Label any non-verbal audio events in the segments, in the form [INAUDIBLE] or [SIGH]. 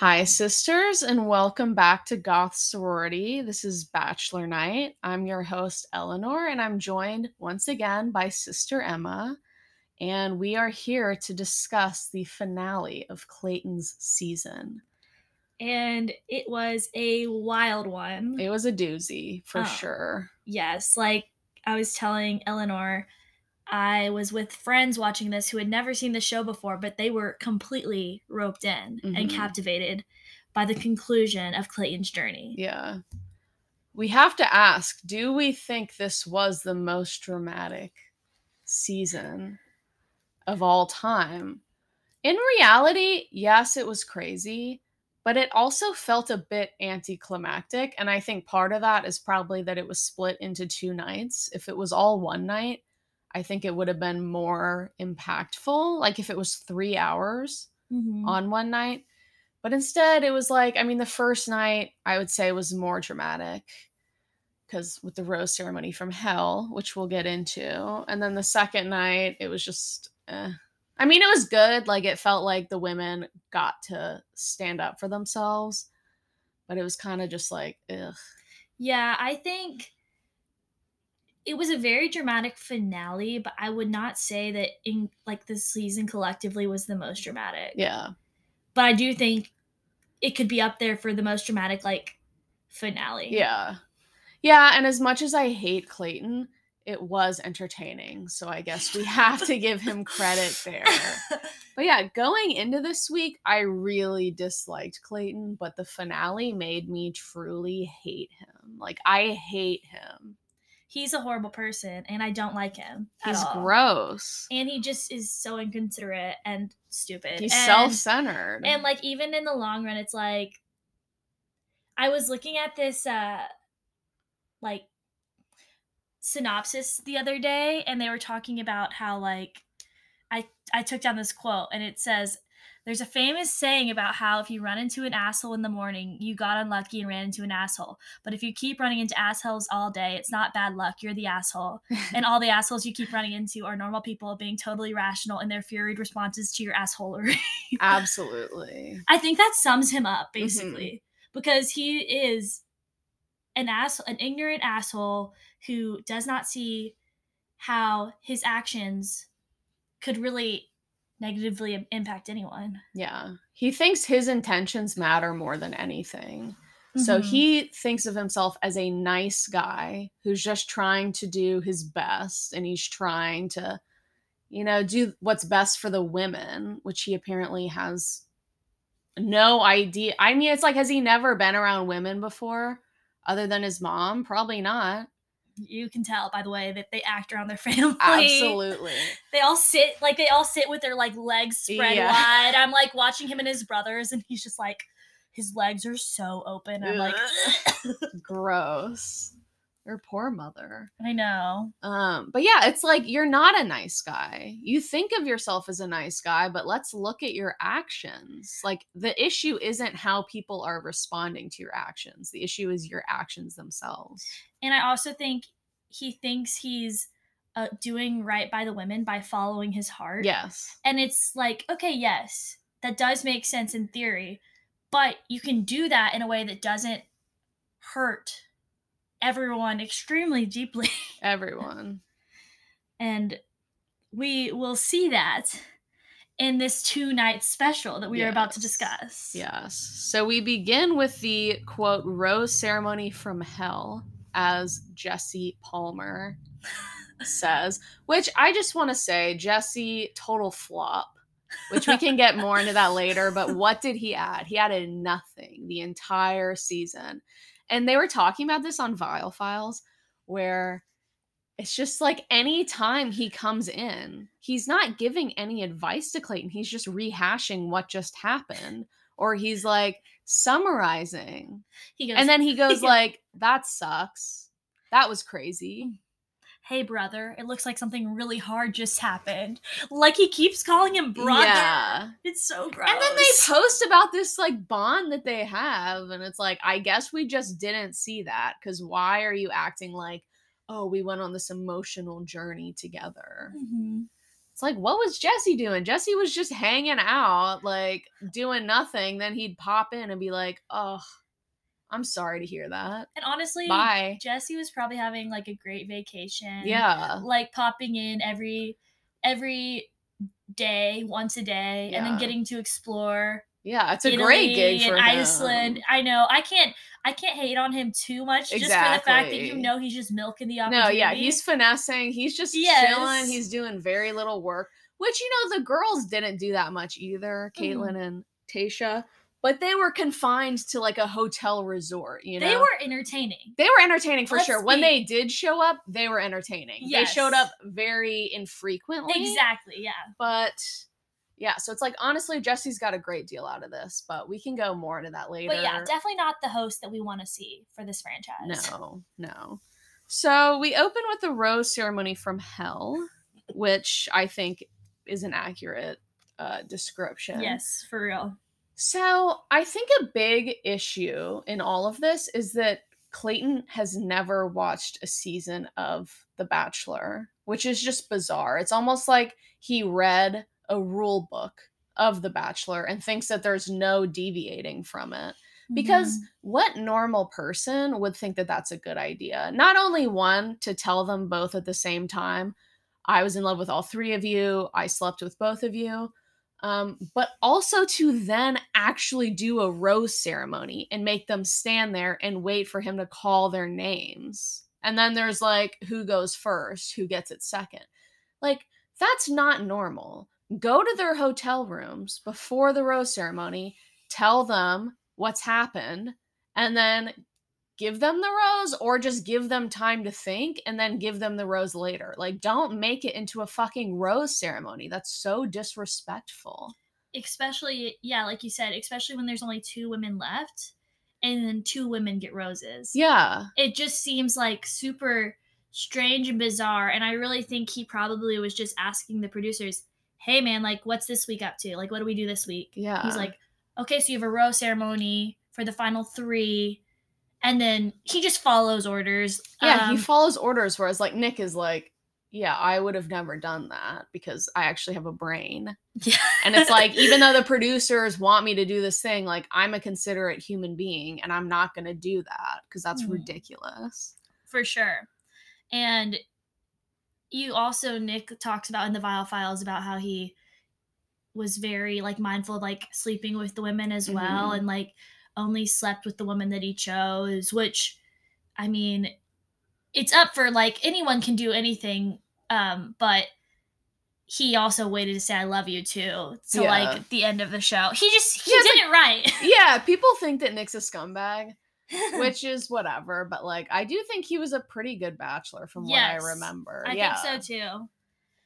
Hi, sisters, and welcome back to Goth Sorority. This is Bachelor Night. I'm your host, Eleanor, and I'm joined once again by Sister Emma. And we are here to discuss the finale of Clayton's season. And it was a wild one. It was a doozy, for Oh. sure. yes, like I was telling Eleanor, I was with friends watching this who had never seen the show before, but they were completely roped in and Mhm. captivated by the conclusion of Clayton's journey. Yeah. We have to ask do we think this was the most dramatic season of all time? In reality, yes, it was crazy, but it also felt a bit anticlimactic. And I think part of that is probably that it was split into two nights. If it was all one night, I think it would have been more impactful. Like if it was three hours Mhm. on one night. But instead, it was like, I mean, the first night I would say was more dramatic because with the rose ceremony from hell, which we'll get into. And then the second night, it was just, eh. I mean, it was good. Like, it felt like the women got to stand up for themselves, but it was kind of just like, ugh. Yeah, I think it was a very dramatic finale, but I would not say that in like the season collectively was the most dramatic. Yeah. But I do think it could be up there for the most dramatic like finale. Yeah. Yeah. And as much as I hate Clayton, it was entertaining. So I guess we have to give him credit there. [LAUGHS] But yeah, going into this week, I really disliked Clayton, but the finale made me truly hate him. Like, I hate him. He's a horrible person and I don't like him. at He's all. gross. And he just is so inconsiderate and stupid. He's and, self centered. and like even in the long run it's like I was looking at this uh like synopsis the other day and they were talking about how like I I took down this quote and it says there's a famous saying about how if you run into an asshole in the morning, you got unlucky and ran into an asshole. But if you keep running into assholes all day, it's not bad luck. You're the asshole. [LAUGHS] and all the assholes you keep running into are normal people being totally rational in their furied responses to your assholery. [LAUGHS] Absolutely. I think that sums him up Mm-hmm. basically because he is an ass an ignorant asshole who does not see how his actions could really negatively impact anyone. Yeah. He thinks his intentions matter more than anything. So Mhm. he thinks of himself as a nice guy who's just trying to do his best and he's trying to, you know, do what's best for the women, which he apparently has no idea. I mean, it's like, has he never been around women before other than his mom? Probably not. You can tell by the way that they act around their [LAUGHS] family. Absolutely. They all sit like they all sit with their like legs spread Yeah. wide. I'm like watching him and his brothers and he's just like his legs are so open. I'm like [LAUGHS] Gross. Your poor mother. I know. Um, but yeah, it's like you're not a nice guy. You think of yourself as a nice guy, but let's look at your actions. Like the issue isn't how people are responding to your actions. The issue is your actions themselves. And I also think he thinks he's uh, doing right by the women by following his heart. Yes. And it's like, okay, yes, that does make sense in theory, but you can do that in a way that doesn't hurt everyone extremely deeply. [LAUGHS] Everyone. And we will see that in this two night special that we are about to discuss. Yes. So we begin with the quote rose ceremony from hell, as Jesse Palmer [LAUGHS] says, which I just want to say, Jesse, total flop. Which we can get more into that later, but what did he add? He added nothing the entire season. And they were talking about this on Viall Files, where it's just like any time he comes in, he's not giving any advice to Clayton. He's just rehashing what just happened. Or he's like summarizing. He goes, And then he [LAUGHS] goes Yeah. like, that sucks. That was crazy. Hey, brother, it looks like something really hard just happened. Like he keeps calling him brother. Yeah. It's so gross. And then they post about this like bond that they have. And it's like, I guess we just didn't see that. Cause why are you acting like, oh, we went on this emotional journey together? Mhm. It's like, what was Jesse doing? Jesse was just hanging out, like doing nothing. Then he'd pop in and be like, oh, I'm sorry to hear that. And honestly, Bye. Jesse was probably having like a great vacation. Yeah. Like popping in every every day, once a day, and then getting to explore Yeah. It's a Italy great gig for and him. Iceland. I know. I can't I can't hate on him too much just for the fact that you know he's just milking the No, opportunity. yeah, he's finessing. He's just Yes. chilling. He's doing very little work, which you know the girls didn't do that much either. Mm-hmm. And Tasha, but they were confined to like a hotel resort. You know, they were entertaining. they were entertaining for Let's sure. When they did show up, they were entertaining. They showed up very infrequently, Exactly, yeah. but. Yeah, so it's like honestly, Jesse's got a great deal out of this, but we can go more into that later. But yeah, definitely not the host that we want to see for this franchise. No, no. So we open with the rose ceremony from hell, which I think is an accurate uh, description. Yes, for real. So I think a big issue in all of this is that Clayton has never watched a season of The Bachelor, which is just bizarre. It's almost like he read a rule book of The Bachelor and thinks that there's no deviating from it because Mhm. what normal person would think that that's a good idea not only one to tell them both at the same time i was in love with all three of you i slept with both of you um, but also to then actually do a rose ceremony and make them stand there and wait for him to call their names. And then there's like who goes first who gets it second. Like that's not normal. Go to their hotel rooms before the rose ceremony tell them what's happened and then give them the rose or just give them time to think and then give them the rose later. Like don't make it into a fucking rose ceremony. That's so disrespectful. especially yeah, like you said, especially when there's only two women left and then two women get roses. Yeah. It just seems like super strange and bizarre and I really think he probably was just asking the producers, "Hey man, like what's this week up to? Like what do we do this week?" Yeah. He's like, "Okay, so you have a rose ceremony for the final 3." And then he just follows orders. Yeah, he Um, follows orders whereas like Nick is like, yeah, I would have never done that because I actually have a brain. yeah. And it's like, [LAUGHS] even though the producers want me to do this thing, like I'm a considerate human being and I'm not going to do that because that's Hmm. ridiculous. for sure. And you also Nick talks about in the Viall Files about how he was very like mindful of like sleeping with the women as well Mhm. and like only slept with the woman that he chose, which I mean it's up for like anyone can do anything um but he also waited to say I love you too to Yeah. like the end of the show. He just he Yeah, did it right. [LAUGHS] Yeah, people think that Nick's a scumbag, [LAUGHS] which is whatever, but like I do think he was a pretty good bachelor from Yes, what I remember. I yeah. think so too.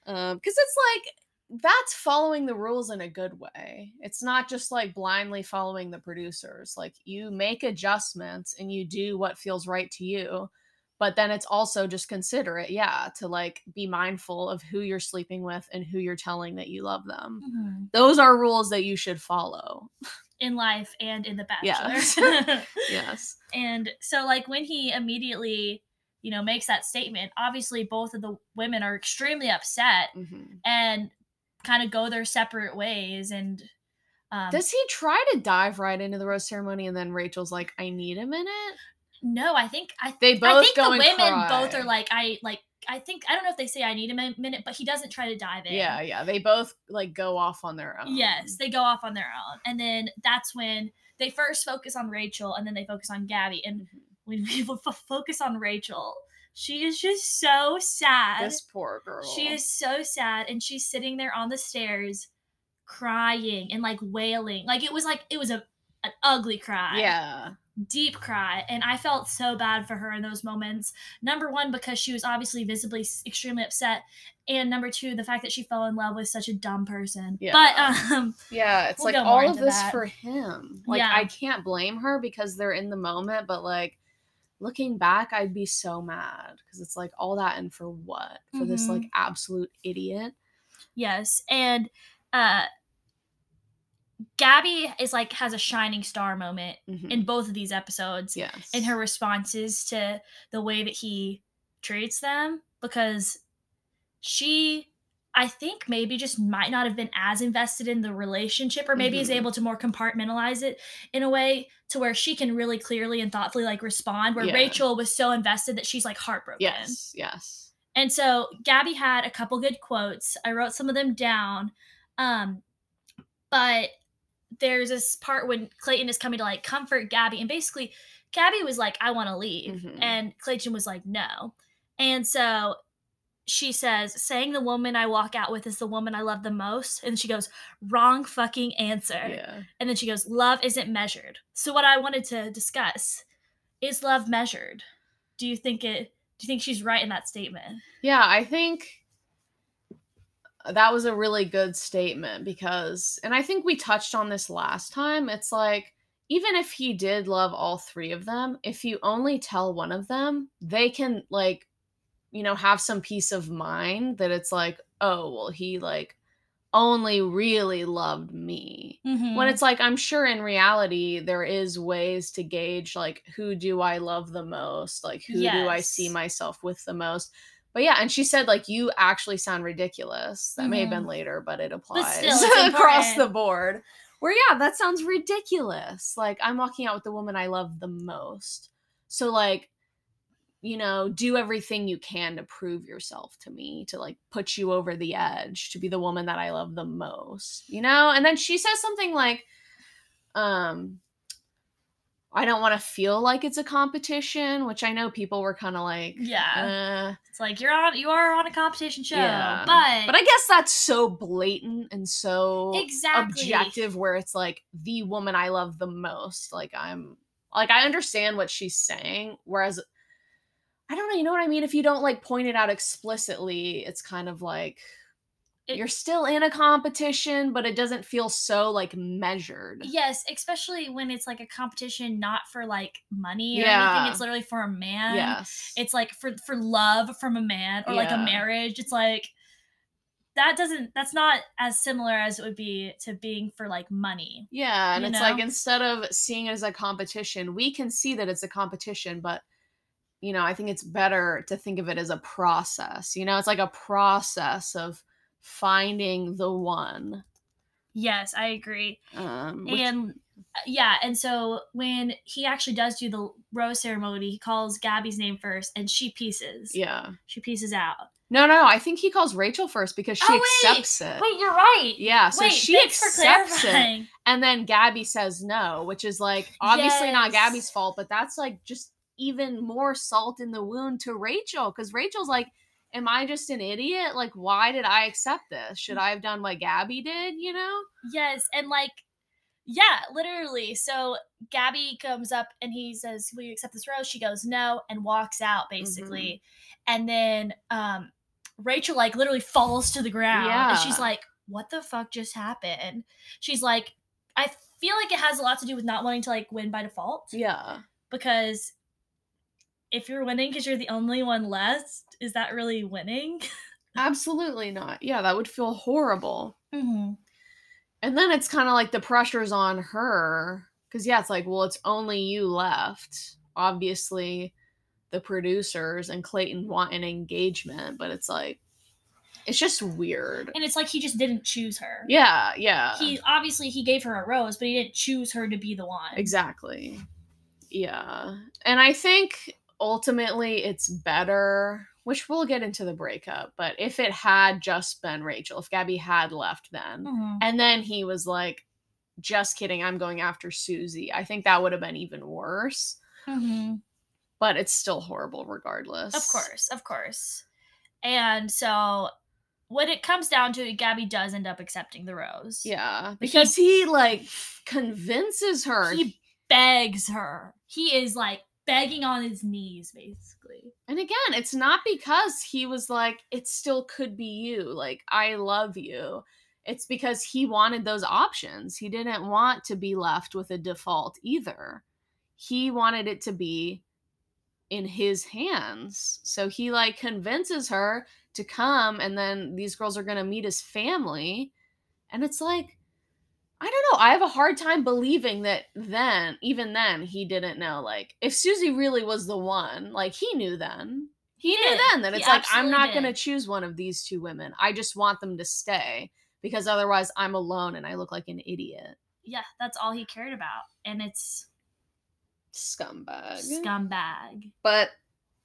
Um, because it's like that's following the rules in a good way. It's not just like blindly following the producers. Like you make adjustments and you do what feels right to you. But then it's also just considerate, yeah, to like be mindful of who you're sleeping with and who you're telling that you love them. Mhm. Those are rules that you should follow. In life and in the. Bachelor. Yes. [LAUGHS] yes. And so, like, when he immediately, you know, makes that statement, obviously both of the women are extremely upset hmm and kind of go their separate ways. And um, Does he try to dive right into the rose ceremony and then Rachel's like, I need a minute? no, I think I, They both I think the women both are like, I like, I think I don't know if they say I need a min- minute, but he doesn't try to dive in. Yeah, yeah. They both like go off on their own. Yes, they go off on their own, and then that's when they first focus on Rachel, and then they focus on Gabby. And Mhm. when we [LAUGHS] f- focus on Rachel, she is just so sad. This poor girl. She is so sad, and she's sitting there on the stairs, crying and like wailing. Like it was like it was a an ugly cry, Yeah. deep cry, and I felt so bad for her in those moments. Number one, because she was obviously visibly extremely upset, and number two, the fact that she fell in love with such a dumb person. Yeah. But um, [LAUGHS] Yeah. It's We'll like all of this that. for him. Like Yeah. I can't blame her because they're in the moment, but like looking back, I'd be so mad because it's like all that and for what? For this Mhm. like absolute idiot. Yes, and uh Gabby is like has a shining star moment Mhm. in both of these episodes yes. in her responses to the way that he treats them because she I think maybe just might not have been as invested in the relationship or maybe is Mhm. able to more compartmentalize it in a way to where she can really clearly and thoughtfully like respond where Yeah. Rachel was so invested that she's like heartbroken. Yes, yes. And so Gabby had a couple good quotes. I wrote some of them down. Um, but there's this part when Clayton is coming to like comfort Gabby, and basically Gabby was like, I want to leave. Mhm. And Clayton was like, no. And so she says, saying the woman I walk out with is the woman I love the most. And she goes, wrong fucking answer. Yeah. And then she goes, love isn't measured. So what I wanted to discuss is love measured? Do you think it do you think she's right in that statement? Yeah, I think that was a really good statement because, and I think we touched on this last time. It's like, even if he did love all three of them, if you only tell one of them, they can, like, you know, have some peace of mind that it's like, oh, well, he, like, only really loved me. Mm-hmm. When it's like, I'm sure in reality, there is ways to gauge, like, who do I love the most? Like, who do I see myself with the most? But yeah, and she said, like, you actually sound ridiculous. That may have been Mhm. later, but it applies still, [LAUGHS] across the board. Where, yeah, that sounds ridiculous. Like, I'm walking out with the woman I love the most. So, like, you know, do everything you can to prove yourself to me, to like put you over the edge, to be the woman that I love the most, you know? And then she says something like, um, I don't want to feel like it's a competition, which I know people were kind of like, Yeah. uh, It's like you're on you are on a competition show. Yeah. But but I guess that's so blatant and so exactly objective where it's like the woman I love the most. Like I'm like I understand what she's saying, whereas I don't know, you know what I mean? If you don't like point it out explicitly, it's kind of like It- you're still in a competition, but it doesn't feel so like measured. Yes, especially when it's like a competition not for like money or Yeah. anything. It's literally for a man. yes. It's like for for love from a man or like a marriage. It's like that doesn't that's not as similar as it would be to being for like money. Yeah, and it's like instead of seeing it as a competition, we can see that it's a competition, but you know, I think it's better to think of it as a process. You know, it's like a process of finding the one. Yes, I agree. Um, which- and uh, yeah, and so when he actually does do the rose ceremony, he calls Gabby's name first, and she pieces. yeah, she pieces out. no, no, I think he calls Rachel first because she Oh, wait! accepts it. Wait, you're right. Yeah, so Wait, she accepts it, and then Gabby says no, which is like obviously not Gabby's fault, but that's like just even more salt in the wound to Rachel because Rachel's like, "Am I just an idiot? Like, why did I accept this? Should I have done what Gabby did? You know?" Yes, and like, yeah, literally. So Gabby comes up and he says, "Will you accept this rose?" She goes, "No," and walks out basically. Mm-hmm. And then um Rachel like literally falls to the ground, and she's like, "What the fuck just happened?" She's like, "I feel like it has a lot to do with not wanting to like win by default Yeah. because." If you're winning because you're the only one left, is that really winning? [LAUGHS] Absolutely not. Yeah, that would feel horrible. Mm-hmm. And then it's kind of like the pressure's on her because yeah, it's like, well, it's only you left. Obviously, the producers and Clayton want an engagement, but it's like, it's just weird. And it's like he just didn't choose her. Yeah, yeah, he obviously he gave her a rose, but he didn't choose her to be the one. exactly. Yeah, and I think ultimately it's better. Which we'll get into the breakup, but if it had just been Rachel, if Gabby had left then, Mhm. And then he was like, just kidding, I'm going after Susie. I think that would have been even worse, Mhm. but it's still horrible regardless. Of course, of course. And so what it comes down to Gabby does end up accepting the rose. Yeah. Because he, like convinces her. He begs her. He is like begging on his knees, basically. and again, it's not because he was like, it still could be you. Like, I love you. It's because he wanted those options. He didn't want to be left with a default either. He wanted it to be in his hands. So he like convinces her to come and then these girls are going to meet his family and it's like I don't know. I have a hard time believing that then, even then, he didn't know. Like, if Susie really was the one, like, he knew then. he, He knew did. then that He it's like I'm not going to choose one of these two women. I just want them to stay because otherwise I'm alone and I look like an idiot. Yeah, that's all he cared about, and it's Scumbag. scumbag. but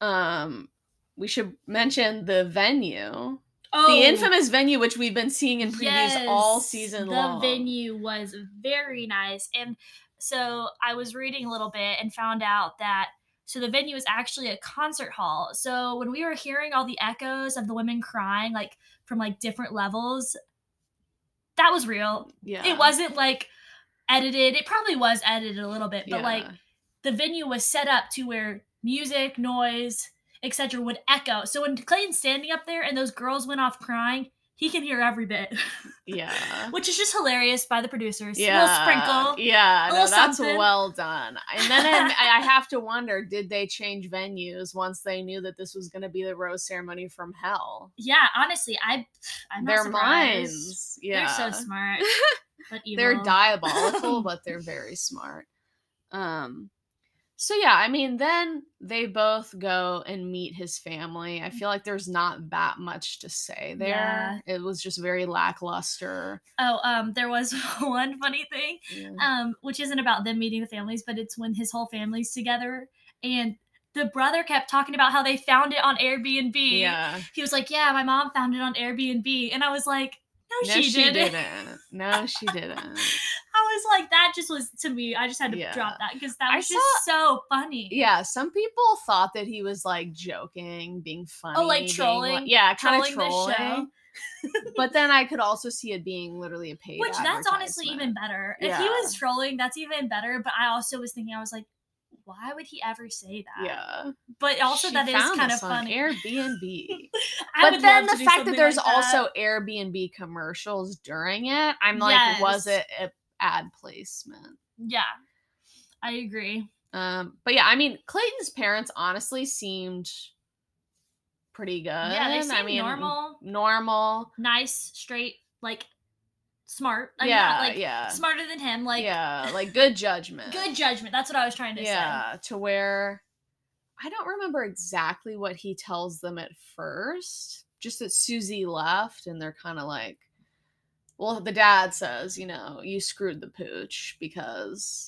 um we should mention the venue. Oh, The infamous venue which we've been seeing in previews all season the long. The venue was very nice, and so I was reading a little bit and found out that so the venue is actually a concert hall. So when we were hearing all the echoes of the women crying, like from like different levels, that was real. Yeah. It wasn't like edited. It probably was edited a little bit, but Yeah. like the venue was set up to where music, noise, etc. would echo. So when Clayton's standing up there and those girls went off crying, he can hear every bit, [LAUGHS] Yeah. which is just hilarious by the producers. Yeah. A little sprinkle. Yeah, a no, that's something. well done. And then I, I have to wonder [LAUGHS] did they change venues once they knew that this was going to be the rose ceremony from hell? Yeah, honestly, I I'm not Their surprised. minds. Yeah. They're so smart, [LAUGHS] but evil. they're diabolical, but they're very smart. Um so yeah, I mean then they both go and meet his family. I feel like there's not that much to say there. It was just very lackluster. Oh, um, there was [LAUGHS] one funny thing. Yeah. um, which isn't about them meeting the families, but it's when his whole family's together. And the brother kept talking about how they found it on Airbnb. yeah. He was like, "Yeah, my mom found it on Airbnb," and I was like, "No, No, she, she didn't." didn't. No, she didn't. [LAUGHS] I was like, that just was to me. I just had to Yeah. drop that because that I was just so funny. Yeah, some people thought that he was like joking, being funny. Oh, like being, trolling- yeah, kind of trolling the show. trolling. but then I could also see it being literally a paid. Which that's honestly even better. If he was trolling, that's even better. But I also was thinking, I was like, why would he ever say that? Yeah. But also, She that is kind of funny. Airbnb. [LAUGHS] But then the fact that there's like that. also Airbnb commercials during it, I'm like, was it a ad placement? Yeah, I agree. Um, but yeah, I mean, Clayton's parents honestly seemed pretty good. Yeah, they seem I mean, normal, normal. nice, straight, like smart. I'm yeah, not, like yeah, smarter than him. Like yeah, like good judgment. good judgment. That's what I was trying to say. yeah, to where I don't remember exactly what he tells them at first. Just that Susie left, and they're kind of like, well, the dad says, you know, you screwed the pooch because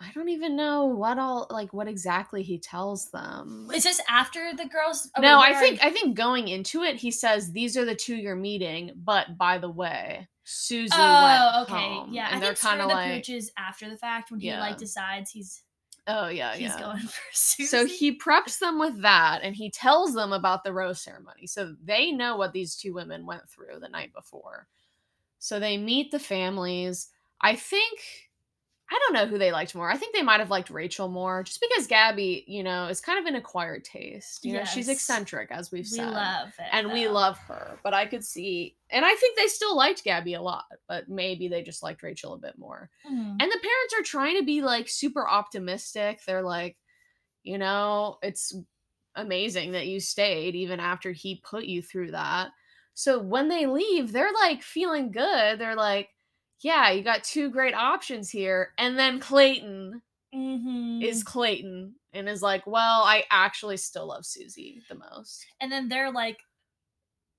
I don't even know what all like what exactly he tells them. Is this after the girls? oh, no, I think I think going into it, he says these are the two you're meeting, but by the way, Susie Oh, okay. home. Yeah, and I they're kind of the like, pooch is after the fact when he Yeah. like decides he's oh yeah, he's yeah. going [LAUGHS] for Susie. So he preps them with that and he tells them about the rose ceremony. So they know what these two women went through the night before. So they meet the families. I think I don't know who they liked more. I think they might have liked Rachel more just because Gabby, you know, is kind of an acquired taste. You know, she's eccentric as we've we said. love it, and we love her, but I could see and I think they still liked Gabby a lot, but maybe they just liked Rachel a bit more. Mhm. And the parents are trying to be like super optimistic. They're like, you know, it's amazing that you stayed even after he put you through that. So when they leave, they're like feeling good. They're like, yeah, you got two great options here. And then Clayton Mhm. is Clayton and is like, well, I actually still love Susie the most. and then they're like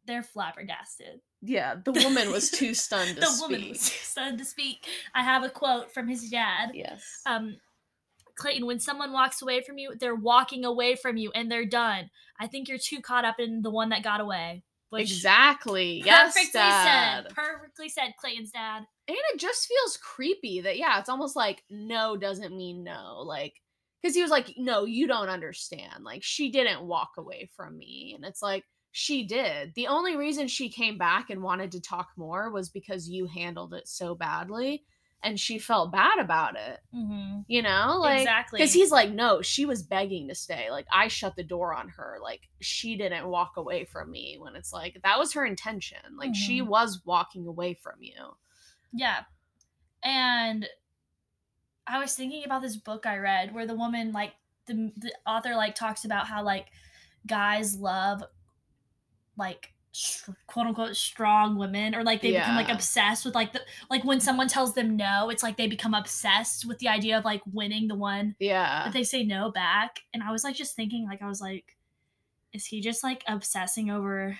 they're flabbergasted. Yeah, the woman was too stunned [LAUGHS] to the speak. woman was stunned to speak. I have a quote from his dad. Yes. Um, Clayton, when someone walks away from you, they're walking away from you and they're done. I think you're too caught up in the one that got away. Exactly. Yes, perfectly Dad. said. Perfectly said, Clayton's dad. and it just feels creepy that yeah it's almost like no doesn't mean no like because he was like no you don't understand like she didn't walk away from me and it's like she did the only reason she came back and wanted to talk more was because you handled it so badly and she felt bad about it Mm-hmm. you know like exactly. because he's like no she was begging to stay like i shut the door on her like she didn't walk away from me when it's like that was her intention like she Mhm. was walking away from you Yeah. And I was thinking about this book I read where the woman like the the author like talks about how like guys love like quote unquote strong women or like they become like obsessed with like the like when someone tells them no it's like they become obsessed with the idea of like winning the one yeah that they say no back and i was like just thinking like i was like is he just like obsessing over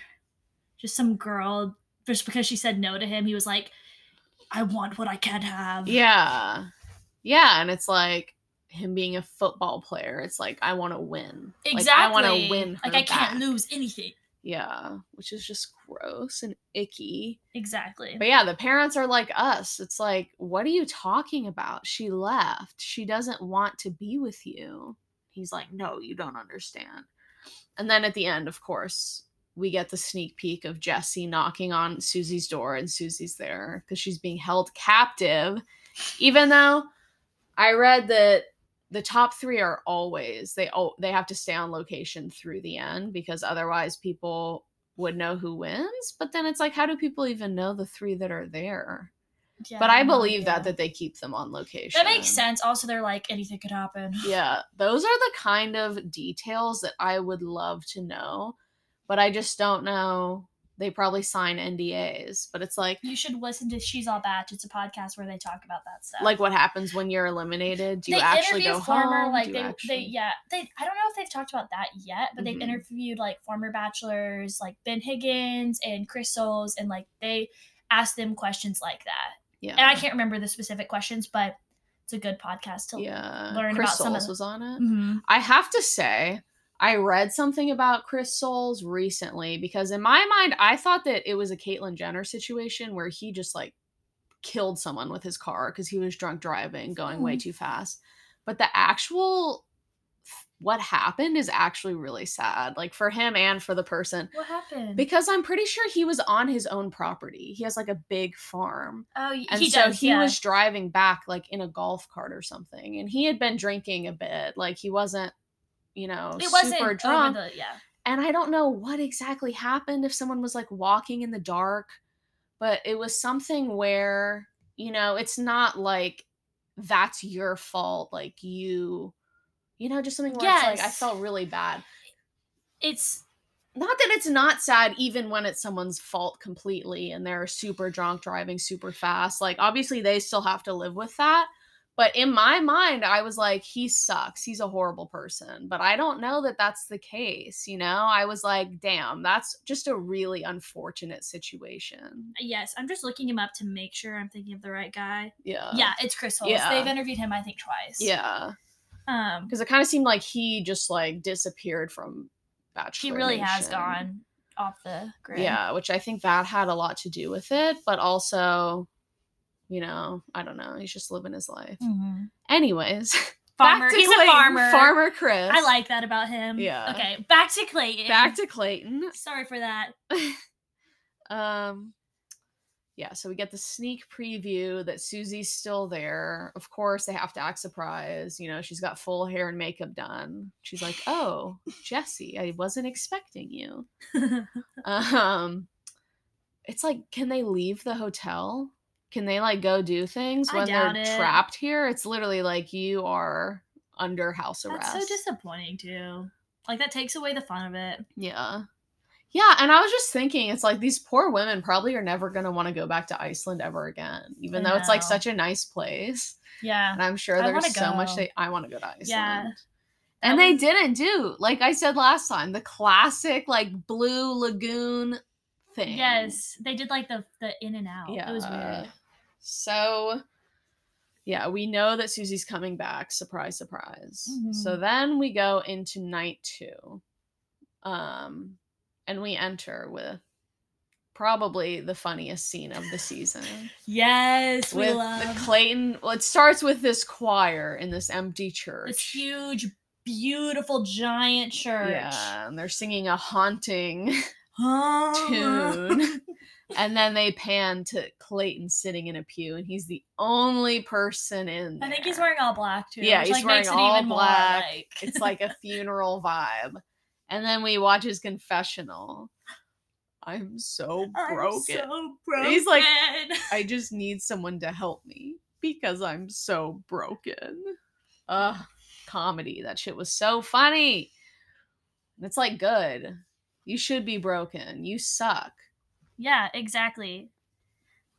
just some girl just because she said no to him? He was like, I want what I can't have. Yeah. Yeah. And it's like him being a football player. It's like, I want to win. Exactly. Like, I want to win. Like I can't lose anything. Yeah. Which is just gross and icky. Exactly. But yeah, the parents are like us. It's like, what are you talking about? She left. She doesn't want to be with you. He's like, no, you don't understand. And then at the end, of course, we get the sneak peek of Jesse knocking on Susie's door, and Susie's there because she's being held captive. Even though I read that the top three are always they oh they have to stay on location through the end because otherwise people would know who wins. But then it's like, how do people even know the three that are there? Yeah, but I believe that that they keep them on location. that makes sense. Also, they're like anything could happen. [LAUGHS] Yeah, those are the kind of details that I would love to know, but I just don't know. They probably sign NDAs, but it's like You should listen to She's All Batch. It's a podcast where they talk about that stuff. like what happens when you're eliminated? Do you they actually go former home? like they, you they yeah they I don't know if they've talked about that yet, but Mhm. they've interviewed like former bachelors like Ben Higgins and Chris Soules, and like they ask them questions like that. yeah, And I can't remember the specific questions, but it's a good podcast to yeah. learn Chris about some of the- was on it. Mhm. I have to say, I read something about Chris Soules recently because in my mind, I thought that it was a Caitlyn Jenner situation where he just like killed someone with his car because he was drunk driving, going way Mhm. too fast. But the actual what happened is actually really sad, like for him and for the person. What happened? Because I'm pretty sure he was on his own property. He has like a big farm. oh, y- And he so does. he yeah. was driving back like in a golf cart or something. And he had been drinking a bit. Like he wasn't, you know, It wasn't super drunk. the yeah. And I don't know what exactly happened if someone was like walking in the dark, but it was something where, you know, it's not like that's your fault. Like you, you know, just something where it's like I felt really bad. It's Not that it's not sad even when it's someone's fault completely and they're super drunk driving super fast. Like obviously they still have to live with that. But in my mind, I was like, he sucks. He's a horrible person. But I don't know that that's the case. You know, I was like, damn, that's just a really unfortunate situation. yes. I'm just looking him up to make sure I'm thinking of the right guy. Yeah. yeah, it's Chris Soules. yeah. They've interviewed him I think twice. Yeah. Um, Because it kind of seemed like he just like disappeared from Bachelor. he really has gone off the grid. Yeah, which I think that had a lot to do with it, but also, you know, I don't know. He's just living his life. Mhm. Anyways, [LAUGHS] Farmer. back to He's Clayton. a farmer. Farmer Chris. I like that about him. Yeah. Okay, back to Clayton. Back to Clayton. [LAUGHS] Sorry for that. Um, yeah. So we get the sneak preview that Susie's still there. Of course, they have to act surprised. You know, she's got full hair and makeup done. She's like, "Oh, Jesse, I wasn't expecting you." [LAUGHS] um it's like can they leave the hotel can they like go do things I when they're doubt it. trapped here it's literally like you are under house arrest That's so disappointing too. Like that takes away the fun of it. yeah yeah and i was just thinking it's like these poor women probably are never going to want to go back to iceland ever again even I though it's like know. such a nice place Yeah. and i'm sure I there's so much go. they i want to go to iceland Yeah. and That they didn't do like i said last time the classic like blue lagoon thing Yes, they did like the the in and out. Yeah, It was weird. So, yeah, we know that Susie's coming back. Surprise, surprise. So Mhm. then we go into night two. Um, and we enter with probably the funniest scene of the season. Yes, we with love the Clayton. Well, it starts with this choir in this empty church. this huge, beautiful, giant church. Yeah, and they're singing a haunting [LAUGHS] tune. [LAUGHS] and then they pan to Clayton sitting in a pew, and he's the only person in there. I think he's wearing all black too. Yeah, which, he's like, wearing makes it all even black. More, like... it's [LAUGHS] like a funeral vibe. And then we watch his confessional. I'm so I'm broken. so broken. He's like- I just need someone to help me because I'm so broken. Ugh, comedy. That shit was so funny. It's like good. You should be broken. You suck. Yeah, exactly.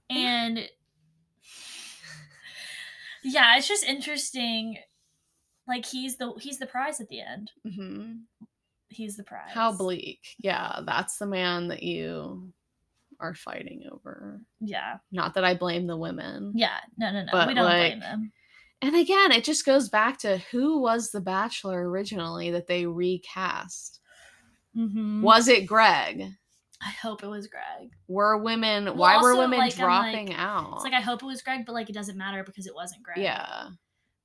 And [LAUGHS] yeah, it's just interesting. Like he's the he's the prize at the end. hmm he's the prize. How bleak. Yeah, that's the man that you are fighting over. Yeah. Not that I blame the women. Yeah. No, no, no. But, we don't like, blame them. And again, it just goes back to who was the bachelor originally that they recast? Mm-hmm. Was it Greg? I hope it was Greg. Were women Well, why were women like, dropping like- out? It's like I hope it was Greg, but like it doesn't matter because it wasn't Greg. yeah.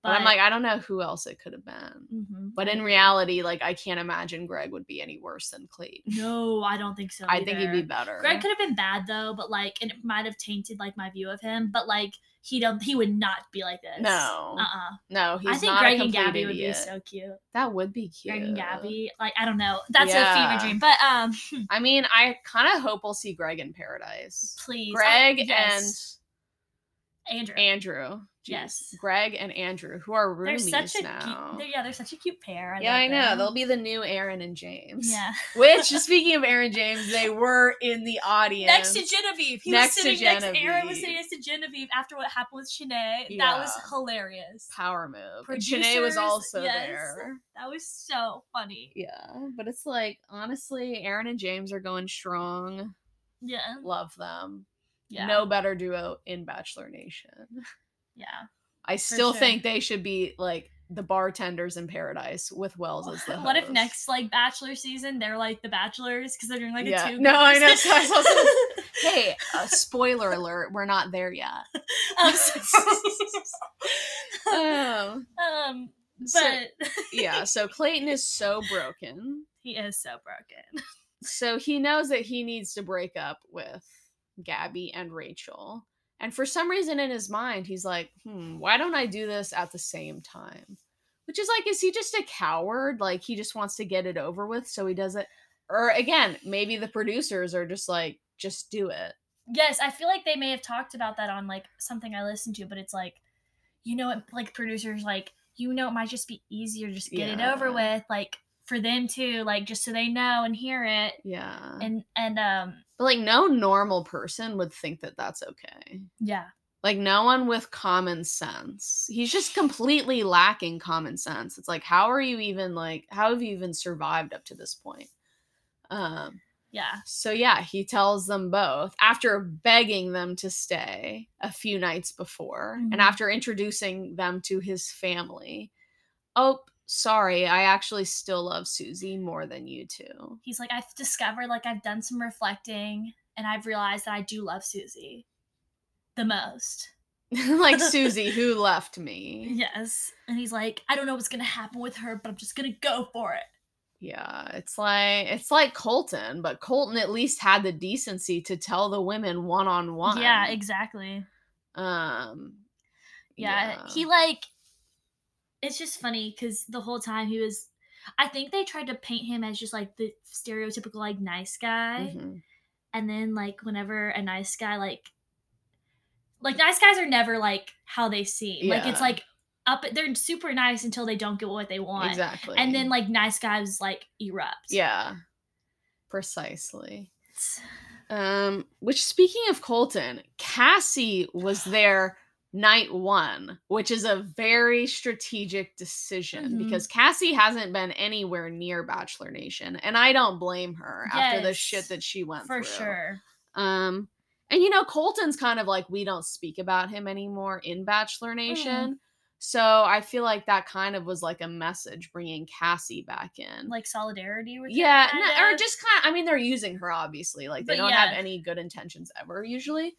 But, I'm like, I don't know who else it could have been. Mhm, But in reality, like I can't imagine Greg would be any worse than Clayton. no, I don't think so. I think he'd be better. Greg could have been bad though, but like, and it might have tainted like my view of him. But like, he don't, he would not be like this. No. uh, uh no, he's I think Greg and Gabby would be idiot. so cute. That would be cute. Greg and Gabby, like, I don't know, that's a fever dream. But um, [LAUGHS] I mean, I kind of hope we'll see Greg in paradise. please, Greg I- yes. Andrew. Andrew. Jeez. Yes. Greg and Andrew, who are they're roomies such a now. cute, they're, yeah, they're such a cute pair. I yeah, I know. them. They'll be the new Aaron and James. yeah. [LAUGHS] Which, speaking of Aaron James, they were in the audience. Next to Genevieve, he Next to was sitting next. Aaron was sitting next to Genevieve after what happened with Shanae. That was hilarious. Power move. And Janae was also yes. there. That was so funny. Yeah, but it's like honestly, Aaron and James are going strong. Yeah. Love them. Yeah. No better duo in Bachelor Nation. Yeah. I still sure. think they should be like the bartenders in Paradise with Wells as the host. [LAUGHS] What if next like Bachelor season they're like the Bachelors because they're doing like Yeah. a two? No, I know, so [LAUGHS] I some- [LAUGHS] Hey, uh, spoiler alert, we're not there yet. So- Um, um, so- but yeah, so Clayton is so broken. he is so broken. So he knows that he needs to break up with Gabby and Rachel. And for some reason in his mind, he's like, hmm, why don't I do this at the same time? Which is like, is he just a coward? Like, he just wants to get it over with, so he does it. Or again, maybe the producers are just like, just do it. Yes, I feel like they may have talked about that on like something I listened to, but it's like, you know, like producers like, you know, it might just be easier to just get it over with, like for them to like just so they know and hear it, Yeah. and and um but like, no normal person would think that that's okay. yeah, Like, no one with common sense. He's just completely lacking common sense. It's like, how are you even like, how have you even survived up to this point? Um, yeah, so yeah, he tells them both after begging them to stay a few nights before Mhm. and after introducing them to his family. Oh, sorry, I actually still love Susie more than you two. he's like, I've discovered like I've done some reflecting, and I've realized that I do love Susie the most. [LAUGHS] like [LAUGHS] Susie, who left me. Yes, and he's like, I don't know what's gonna happen with her, but I'm just gonna go for it. Yeah, it's like it's like Colton, but Colton at least had the decency to tell the women one on one. Yeah, exactly. Um yeah, he like it's just funny because the whole time he was i think they tried to paint him as just like the stereotypical like nice guy Mhm. and then like whenever a nice guy like like nice guys are never like how they seem like it's like up they're super nice until they don't get what they want exactly. and then like nice guys like erupt Yeah. Precisely. Um, which speaking of Colton, Cassie was there night one, which is a very strategic decision Mhm. because Cassie hasn't been anywhere near Bachelor Nation, and I don't blame her after the shit that she went for through. For sure Um, and you know, Colton's kind of like we don't speak about him anymore in Bachelor Mm-hmm. Nation. So I feel like that kind of was like a message bringing Cassie back in. like solidarity with yeah, or just kind of, I mean, they're using her obviously. Like they But don't have any good intentions ever usually.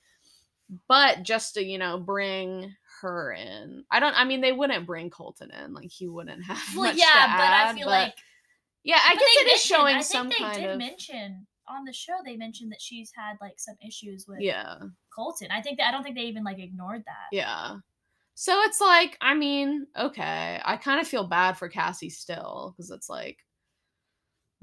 But just to, you know, bring her in. I don't I mean they wouldn't bring Colton in. Like he wouldn't [LAUGHS] have well much yeah but i feel but- like Yeah, I guess it is showing I think some they kind did of mention on the show. They mentioned that she's had like some issues with Yeah. Colton. I think that I don't think they even like ignored that. Yeah. So it's like, I mean, okay, I kind of feel bad for Cassie still because it's like,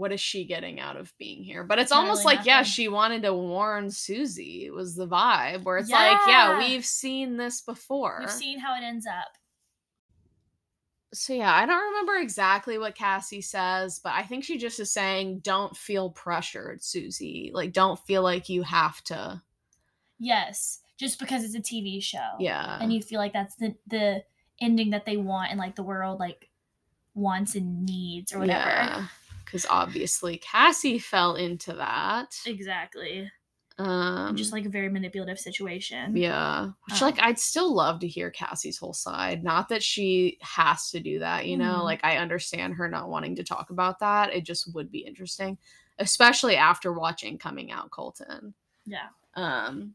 what is she getting out of being here? But it's almost Literally like, yeah, she wanted to warn Susie. It was the vibe where it's like, yeah, Yeah. we've seen this before. We've seen how it ends up. so yeah, I don't remember exactly what Cassie says, but I think she just is saying, don't feel pressured, Susie. Like, don't feel like you have to. Yes, just because it's a TV show. Yeah. and you feel like that's the the ending that they want and like the world like wants and needs or whatever. Because obviously Cassie fell into that. Exactly. Um, Just like a very manipulative situation. yeah, which Um, like I'd still love to hear Cassie's whole side. Not that she has to do that, you know. Mhm. Like I understand her not wanting to talk about that. It just would be interesting, especially after watching Coming Out Colton. Yeah. Um,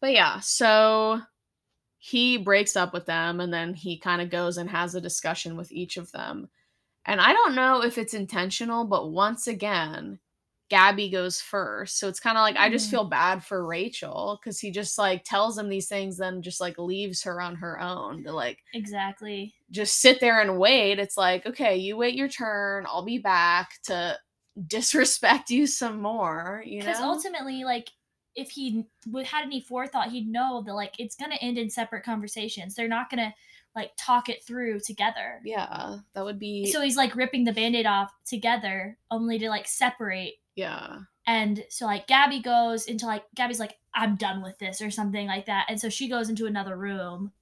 but yeah, so he breaks up with them and then he kind of goes and has a discussion with each of them. And I don't know if it's intentional, but once again, Gabby goes first. So it's kind of like I just Mm. feel bad for Rachel because he just like tells him these things, then just like leaves her on her own to like Exactly. just sit there and wait. It's like, okay, you wait your turn. I'll be back to disrespect you some more. You know, Because ultimately, like, if he would had any forethought, he'd know that like it's gonna end in separate conversations. They're not gonna like talk it through together. yeah, that would be So he's like ripping the band-aid off together, only to like separate. yeah. And so like Gabby goes into like Gabby's like, I'm done with this or something like that. And so she goes into another room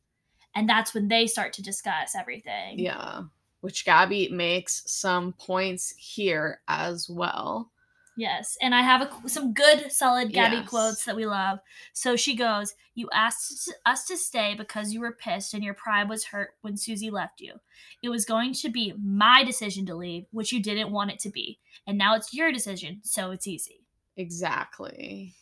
and that's when they start to discuss everything. Yeah, which Gabby makes some points here as well. Yes, and I have a, some good, solid Gabby Yes. quotes that we love. So she goes, "You asked us to stay because you were pissed and your pride was hurt when Susie left you. It was going to be my decision to leave, which you didn't want it to be, and now it's your decision, so it's easy." Exactly.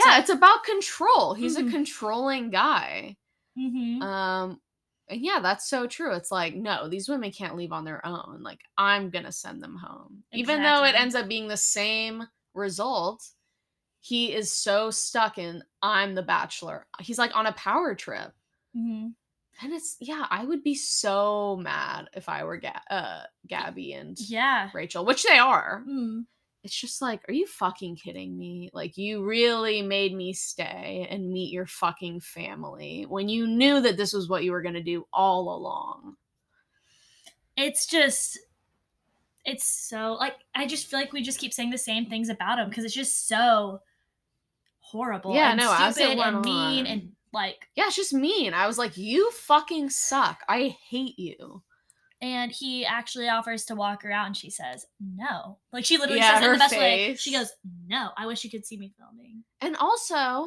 So- Yeah, it's about control. He's Mhm. a controlling guy. Mm-hmm. Um and yeah, that's so true. It's like, no, these women can't leave on their own. Like, I'm gonna send them home. Even though it ends up being the same result, he is so stuck in I'm the bachelor. He's like on a power trip. mm-hmm. And it's yeah, I would be so mad if I were Ga- uh Gabby and Yeah. Rachel, which they are. Mm. It's just like, are you fucking kidding me? Like, you really made me stay and meet your fucking family when you knew that this was what you were going to do all along. It's just, it's so like I just feel like we just keep saying the same things about him because it's just so horrible. Yeah, and no, stupid went and mean on. and like Yeah, it's just mean. I was like, you fucking suck. I hate you. And he actually offers to walk her out and she says no like she literally Yeah, says it in the best way she goes no i wish you could see me filming And also,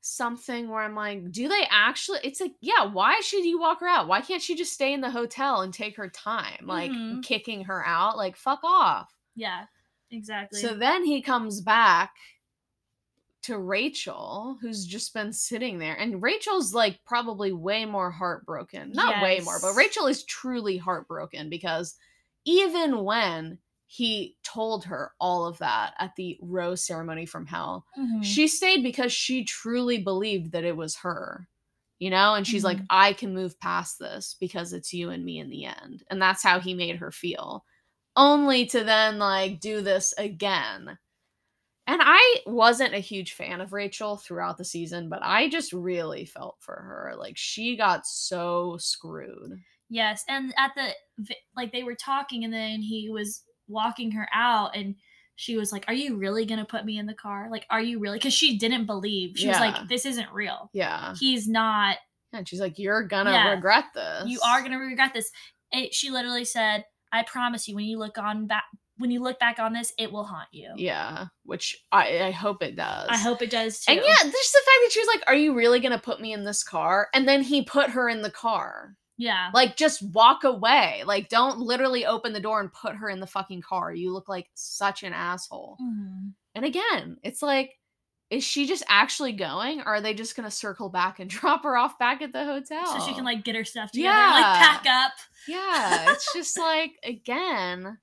something where I'm like, do they actually? It's like, yeah, why should you walk her out? Why can't she just stay in the hotel and take her time? Like, Mhm. kicking her out? Like, fuck off. yeah exactly So then he comes back to Rachel, who's just been sitting there. And Rachel's like probably way more heartbroken. Not way more, but Rachel is truly heartbroken because even when he told her all of that at the rose ceremony from hell, Mhm. she stayed because she truly believed that it was her. You know, and she's like, Mhm. I can move past this because it's you and me in the end. And that's how he made her feel. Only to then like do this again. And I wasn't a huge fan of Rachel throughout the season, but I just really felt for her. Like she got so screwed. yes and at the like they were talking and then he was walking her out and she was like are you really gonna put me in the car like are you really because she didn't believe she was like this isn't real Yeah. he's not And she's like, You're gonna Yeah. regret this. you are gonna regret this it, she literally said i promise you when you look on back when you look back on this it will haunt you Yeah. Which I, I hope it does. i hope it does too And yeah, just the fact that she was like, Are you really gonna put me in this car? And then he put her in the car. yeah Like, just walk away. Like, don't literally open the door and put her in the fucking car. You look like such an asshole. Mhm. And again, it's like, is she just actually going? Or are they just gonna circle back and [LAUGHS] drop her off back at the hotel? so she can like get her stuff together and, like pack up Yeah, it's just like again,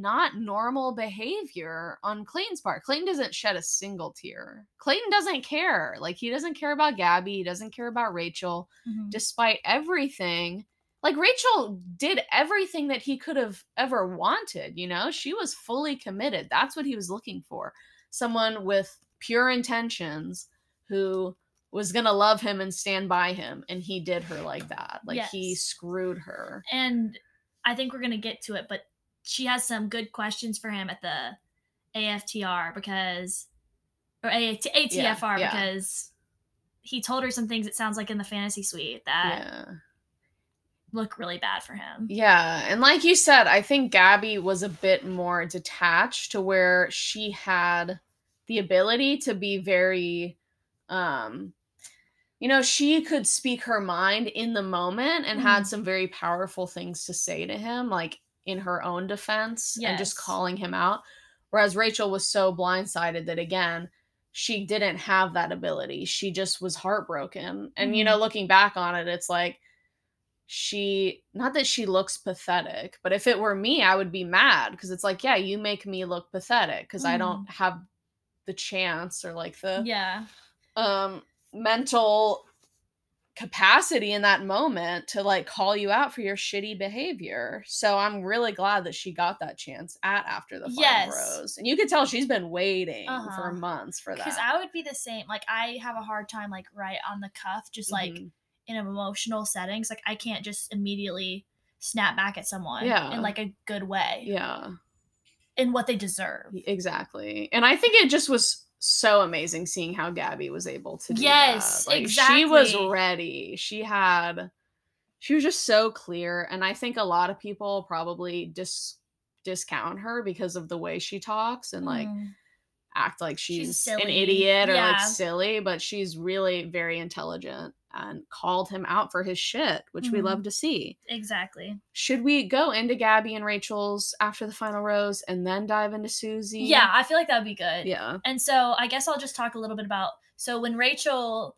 not normal behavior on Clayton's part. Clayton doesn't shed a single tear. Clayton doesn't care. Like he doesn't care about Gabby, he doesn't care about Rachel, Mhm. despite everything. Like Rachel did everything that he could have ever wanted, you know? She was fully committed. That's what he was looking for. Someone with pure intentions who was going to love him and stand by him and he did her like that. Like he screwed her. and I think we're gonna get to it, but she has some good questions for him at the AFTR because or AT, ATFR yeah. because he told her some things it sounds like in the fantasy suite that Yeah. look really bad for him. Yeah, and like you said, I think Gabby was a bit more detached to where she had the ability to be very um you know, she could speak her mind in the moment and had Mhm. some very powerful things to say to him like in her own defense and just calling him out. Whereas Rachel was so blindsided that again, she didn't have that ability. She just was heartbroken. And you Mhm. know, looking back on it, it's like she not that she looks pathetic, but if it were me, I would be mad because it's like, yeah, you make me look pathetic because I don't have the chance or like the Yeah. um mental capacity in that moment to like call you out for your shitty behavior. So I'm really glad that she got that chance at after the final Yes. rose. And you could tell she's been waiting Uh-huh. for months for that. Because I would be the same. Like I have a hard time like right on the cuff, just like Mhm. in emotional settings. Like I can't just immediately snap back at someone Yeah. in like a good way yeah. in what they deserve. Exactly. And I think it just was so amazing seeing how Gabby was able to do Yes. Like she was ready. She had she was just so clear and I think a lot of people probably dis discount her because of the way she talks and like Mhm. act like She's she's, an idiot or like silly, but she's really very intelligent and called him out for his shit, which we Mhm. love to see. exactly. Should we go into Gabby and Rachel's after the final rose and then dive into Susie? Yeah, I feel like that would be good. Yeah. And so I guess I'll just talk a little bit about so when Rachel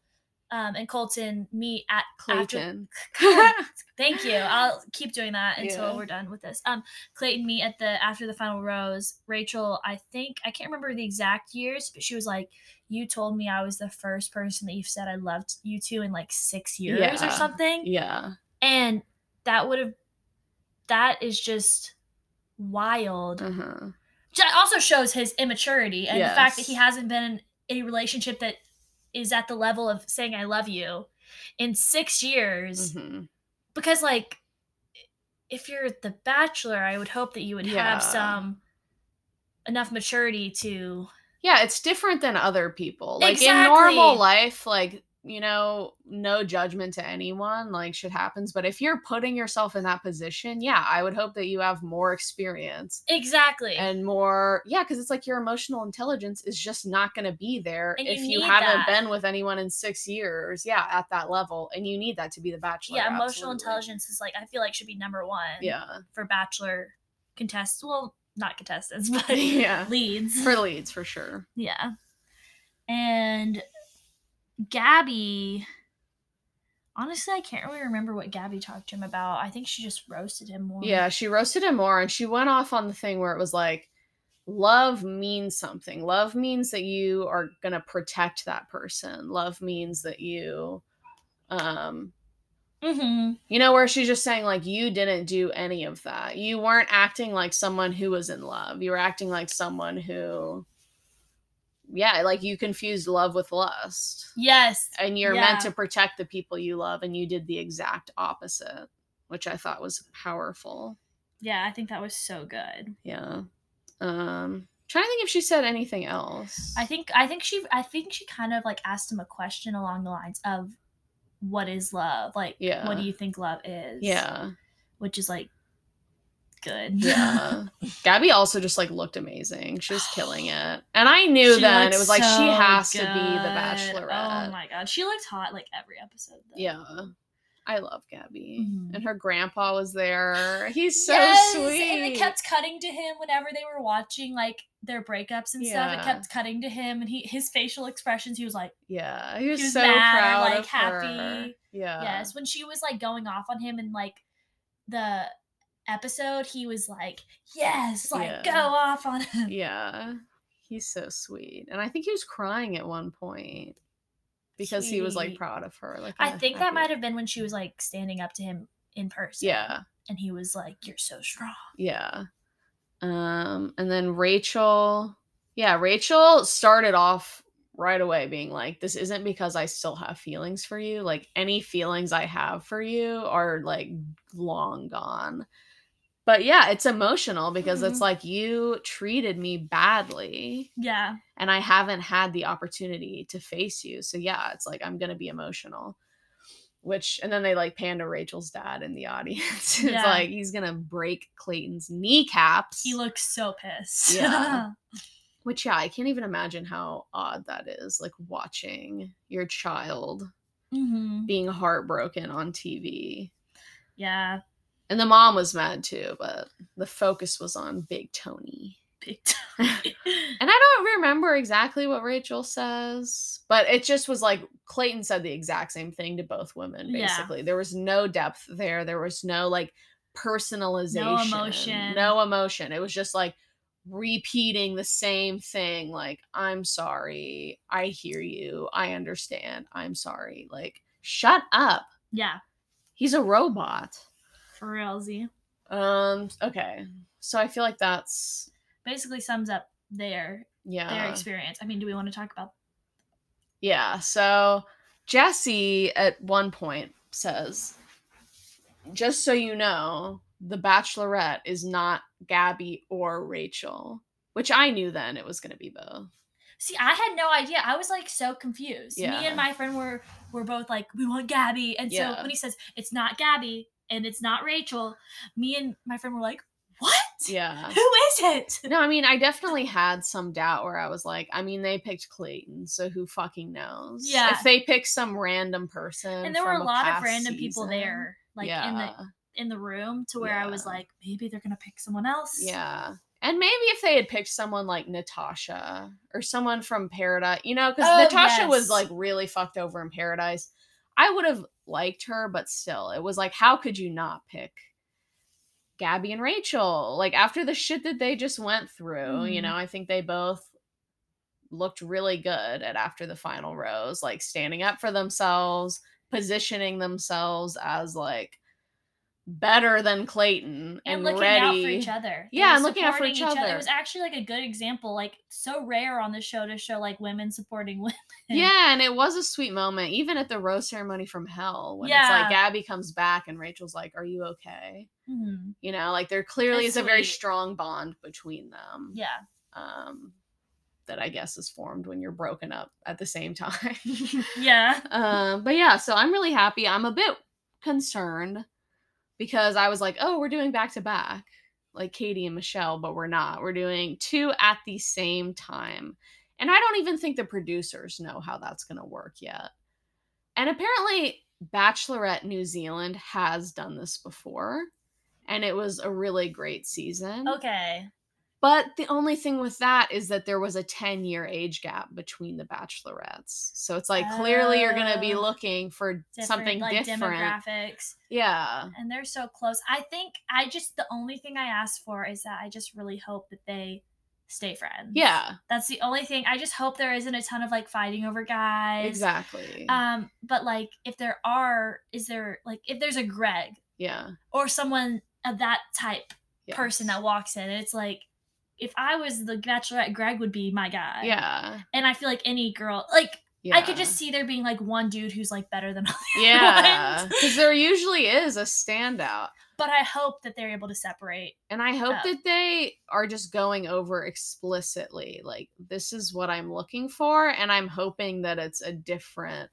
um, and Colton meet at after Clayton. [LAUGHS] [LAUGHS] Thank you. I'll keep doing that until Yeah. we're done with this. Um, Clayton meet at the after the final rose. Rachel, I think I can't remember the exact years, but she was like, "You told me I was the first person that you've said I loved you to in like six years Yeah. or something." yeah. And that would have, that is just wild. Uh-huh. That also shows his immaturity and the fact that he hasn't been in a relationship that is at the level of saying I love you in six years Mhm. because like if you're the bachelor i would hope that you would Yeah. have some enough maturity to Yeah, it's different than other people. Like in normal life, like, you know, no judgment to anyone, like shit happens. But if you're putting yourself in that position, yeah, I would hope that you have more experience exactly and more yeah, because it's like your emotional intelligence is just not gonna be there And if you need haven't that. been with anyone in six years, yeah, at that level. And you need that to be the bachelor. yeah emotional absolutely. intelligence is like i feel like should be number one Yeah. for bachelor contestants well not contestants [LAUGHS] but [LAUGHS] Yeah. leads For leads, for sure. yeah and gabby honestly i can't really remember what gabby talked to him about i think she just roasted him more Yeah, she roasted him more and she went off on the thing where it was like, love means something. Love means that you are going to protect that person. Love means that you, um, mm-hmm. you know, where she's just saying, like, you didn't do any of that. You weren't acting like someone who was in love. You were acting like someone who, yeah, like you confused love with lust. yes And you're Yeah. meant to protect the people you love, and you did the exact opposite, which I thought was powerful. yeah i think that was so good Yeah. Um trying to think if she said anything else. I think I think she I think she kind of like asked him a question along the lines of what is love? Like Yeah. what do you think love is? Yeah. Which is like good. [LAUGHS] Yeah. Gabby also just like looked amazing. She was killing [GASPS] it. And I knew She then it was like she so has to be the bachelorette. Oh my god. She looked hot like every episode though. Yeah. I love Gabby. Mhm. And her grandpa was there. He's so Yes, sweet. And it kept cutting to him whenever they were watching like their breakups and stuff. It kept cutting to him and he his facial expressions, he was like, yeah. He was, he was so mad proud like, of her. happy. Yeah. Yes, when she was like going off on him and like the episode, he was like, "Yes, like Yeah. go off on him." Yeah. He's so sweet. And I think he was crying at one point because he was like proud of her. Like I "Oh, think that might have been when she was like standing up to him in person. Yeah. and he was like, "You're so strong." Yeah. Um and then Rachel yeah, Rachel started off right away being like this isn't because I still have feelings for you. Like any feelings I have for you are like long gone. But yeah, it's emotional because it's Mhm. like you treated me badly Yeah, and I haven't had the opportunity to face you. So yeah, it's like I'm going to be emotional. which and then they like pan to Rachel's dad in the [LAUGHS] audience. it's Yeah. like he's gonna break Clayton's kneecaps. He looks so pissed. Yeah. [LAUGHS] which yeah, I can't even imagine how odd that is. Like watching your child hmm being heartbroken on TV. Yeah. And the mom was mad too, but the focus was on Big Tony. Big Tony. [LAUGHS] And I don't remember exactly what Rachel says, but it just was like Clayton said the exact same thing to both women, Yeah. basically. There was no depth there. There was no like personalization, No emotion. no emotion. It was just like repeating the same thing like, I'm sorry. I hear you. I understand. I'm sorry. Like, shut up. yeah. He's a robot. For realsy. Um, okay. So I feel like that's, Basically sums up their yeah. their experience. I mean, do we want to talk about Yeah, so Jesse at one point says, just so you know, the Bachelorette is not Gabby or Rachel, which I knew then it was going to be both. See, I had no idea. I was like so confused. Me and my friend were were both like, we want Gabby. And so Yeah. when he says it's not Gabby and it's not Rachel, me and my friend were like, What? Yeah. Who is it? No, I mean, I definitely had some doubt where I was like, I mean, they picked Clayton, so who fucking knows? Yeah. If they pick some random person. And there were a from lot of random people there, like in the in the room to where I was like, maybe they're gonna pick someone else. Yeah. And maybe if they had picked someone like Natasha or someone from Paradise, you know, because Oh, Natasha was like really fucked over in Paradise. I would have liked her, but still, it was like, how could you not pick Gabby and Rachel? Like after the shit that they just went through, you Mhm. know, I think they both looked really good at after the final rose, like standing up for themselves, positioning themselves as like better than Clayton And, and, looking ready. out for each other. They Yeah, and looking out for supporting each It other. It was actually like a good example, like so rare on the show to show like women supporting [LAUGHS] women. Yeah, and it was a sweet moment, even at the rose ceremony from hell, when it's Yeah. like Gabby comes back and Rachel's like, "Are you okay?" Mhm. You know, like there clearly That's is a very strong bond between them. Yeah. Um, that I guess is formed when you're broken up at the same time. [LAUGHS] Yeah. [LAUGHS] um, but yeah, so I'm really happy. I'm a bit concerned because I was like, "Oh, we're doing back to back." Like Katie and Michelle, but we're not. We're doing two at the same time. And I don't even think the producers know how that's going to work yet. And apparently, Bachelorette New Zealand has done this before, and it was a really great season. Okay. But the only thing with that is that there was a 10 year age gap between the Bachelorettes. So it's like clearly you're going to be Oh. looking for Different, something like different. demographics. Yeah. And they're so close. I think I just the only thing I ask for is that I just really hope that they stay friends. Yeah, That's the only thing. I just hope there isn't a ton of like fighting over guys. exactly. Um, but like if there are, is there like if there's a Greg yeah. or someone of that type person that walks in, and it's like if I was the bachelorette, Greg would be my guy. Yeah. And I feel like any girl like Yeah. I could just see there being like one dude who's like better than other Yeah. Because there usually is a standout. But I hope that they're able to separate. And I hope up. that they are just going over explicitly, like, this is what I'm looking for. And I'm hoping that it's a different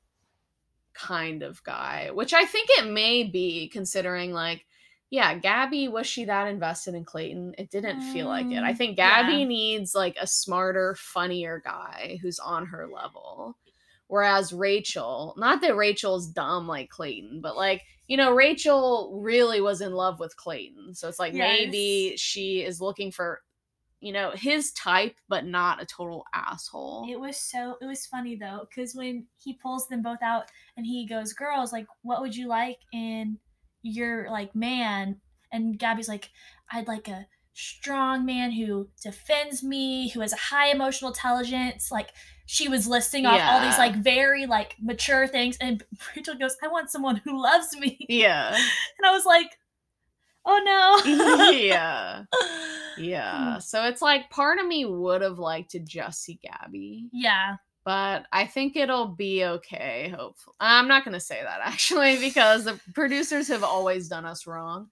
kind of guy, which I think it may be, considering, like, yeah, Gabby, was she that invested in Clayton? It didn't feel like it. I Mm, think Gabby yeah. needs, like, a smarter, funnier guy who's on her level. Whereas Rachel, not that Rachel's dumb like Clayton, but like, you know, Rachel really was in love with Clayton. So it's like maybe she is looking for, you know, his type, but not a total asshole. It was so it was funny though, because when he pulls them both out and he goes, Girls, like, what would you like in your like man? And Gabby's like, I'd like a strong man who defends me, who has a high emotional intelligence. Like she was listing off all these like very like mature things, and [LAUGHS] Rachel goes, I want someone who loves me. yeah. [LAUGHS] And I was like, Oh no. [LAUGHS] yeah. Yeah. So it's like part of me would have liked to just see Gabby. yeah. But I think it'll be okay. Hopefully, I'm not going to say that [LAUGHS] actually because the producers have always done us wrong.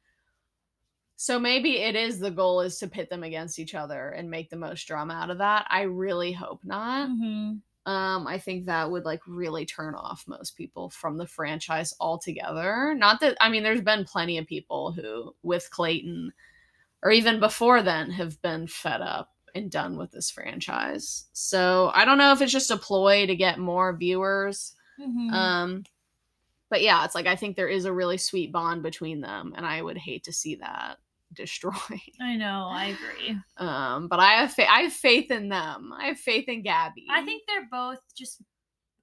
So maybe it is the goal is to pit them against each other and make the most drama out of that. I really hope not. hmm Um, I think that would like really turn off most people from the franchise altogether. Not that I mean, there's been plenty of people who, with Clayton, or even before then, have been fed up and done with this franchise. So I don't know if it's just a ploy to get more viewers. Mhm. Um, but yeah, it's like I think there is a really sweet bond between them, and I would hate to see that [LAUGHS] destroyed. I know. I agree. Um, but I have fa- I have faith in them. I have faith in Gabby. I think they're both just.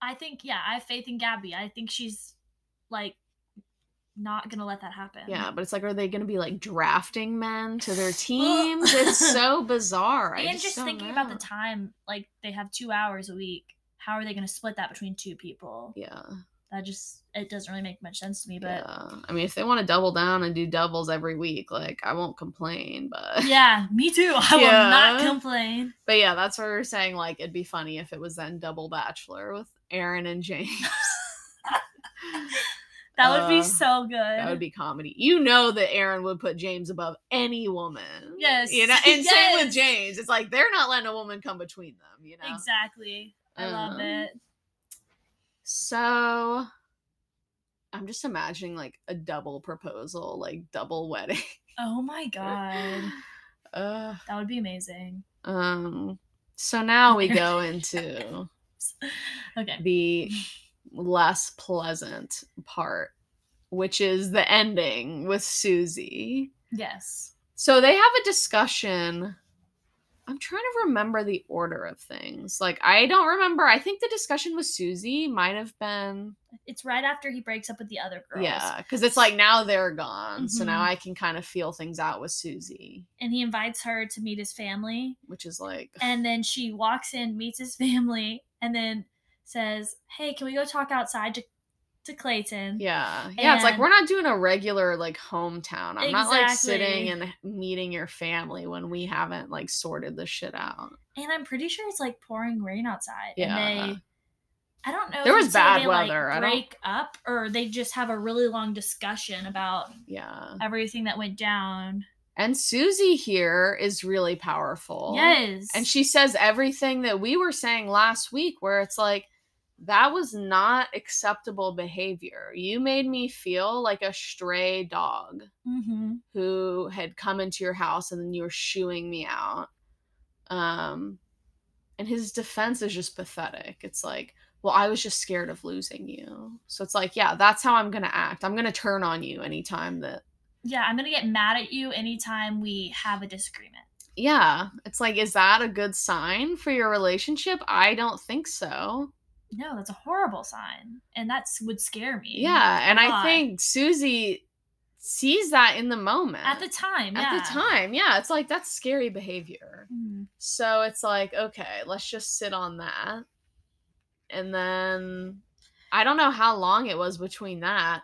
I think yeah. I have faith in Gabby. I think she's like not gonna let that happen. Yeah, but it's like, are they to be like drafting men to their [GASPS] teams? it's so [LAUGHS] bizarre. I and just, don't thinking about the time, like they have two hours a week. How are they to split that between two people? Yeah, That just it doesn't really make much sense to me. But yeah. I mean, if they want to double down and do doubles every week, like I won't complain. But [LAUGHS] yeah, me too. I will not complain. but yeah, that's what we are saying. Like it'd be funny if it was then double bachelor with Aaron and James. [LAUGHS] That would be Uh, so good. That would be comedy. You know that Aaron would put James above any woman. Yes, You know, and same with. James. It's like they're not letting a woman come between them, you know? exactly. I love Um, it. So I'm just imagining like a double proposal, like double wedding. Oh my god, [SIGHS] uh, that would be amazing. um so now we go [LAUGHS] into Okay. the less pleasant part, which is the ending with Susie. Yes. So they have a discussion. I'm trying to remember the order of things. Like I don't remember. I think the discussion with Susie might have been It's right after he breaks up with the other girls. yeah, because it's like now they're gone, so now Mhm. I can kind of feel things out with Susie, And he invites her to meet his family. which is like And then she walks in, meets his [LAUGHS] family, and then says, Hey, can we go talk outside to, to Clayton? yeah, yeah. It's like we're not doing a regular like hometown. I'm not like sitting and meeting your family when we haven't like sorted the shit out. And I'm pretty sure it's like pouring rain outside. Yeah. And they I don't know There if was bad they, like, weather. Don't- break up or they just have a really long discussion about Yeah, everything that went down. and Susie here is really powerful. Yes. And she says everything that we were saying last week, where it's like, that was not acceptable behavior. You made me feel like a stray dog hmm who had come into your house and then you were shooing me out. Um, and his defense is just pathetic. It's like, well, I was just scared of losing you. So it's like, yeah, that's how I'm going to act. I'm going to turn on you anytime that Yeah, I'm gonna get mad at you anytime we have a disagreement. yeah, it's like, is that a good sign for your relationship? I don't think so. No, that's a horrible sign. And that would scare me. Yeah, and I think Susie sees that in the moment. At the time, At yeah. the time, yeah, it's like that's scary behavior. Mhm. So it's like, okay, let's just sit on that. And then I don't know how long it was between that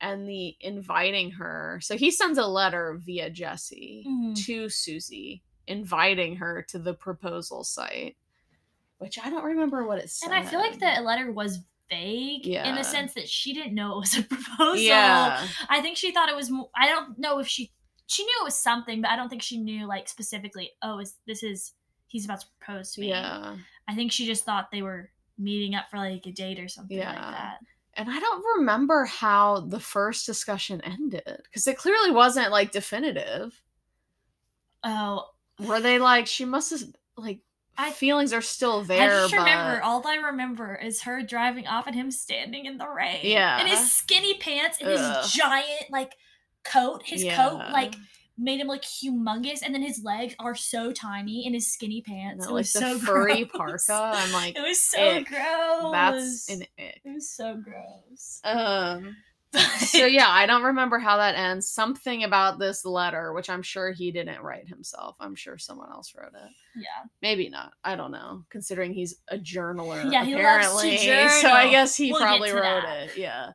and the inviting her. So he sends a letter via Jesse Mhm. to Susie inviting her to the proposal site, which I don't remember what it said. And I feel like the letter was vague in the sense that she didn't know it was a [LAUGHS] proposal. Yeah. I think she thought it was. I don't know if she she knew it was something, but I don't think she knew like specifically. Oh, is this is he's about to propose to me? Yeah. I think she just thought they were meeting up for like a date or something like that. And I don't remember how the first discussion ended because it clearly wasn't like definitive. Oh, Were they like she must have like I- feelings are still there. I just but remember all I remember is her driving off and him standing in the rain. Yeah. in his skinny pants and Ugh. his giant like coat. His Yeah. coat like made him like humongous, and then his legs are so tiny in his skinny pants. No, it like was so [LAUGHS] furry gross. parka. I'm like, it was so gross. that's an ick. It was so gross. Um. So [LAUGHS] yeah, I don't remember how that ends. Something about this letter, which I'm sure he didn't write himself. I'm sure someone else wrote it. yeah. Maybe not. I don't know. Considering he's a journaler, Yeah, he loves to apparently. [LAUGHS] So I guess he We'll probably wrote that. it. Yeah.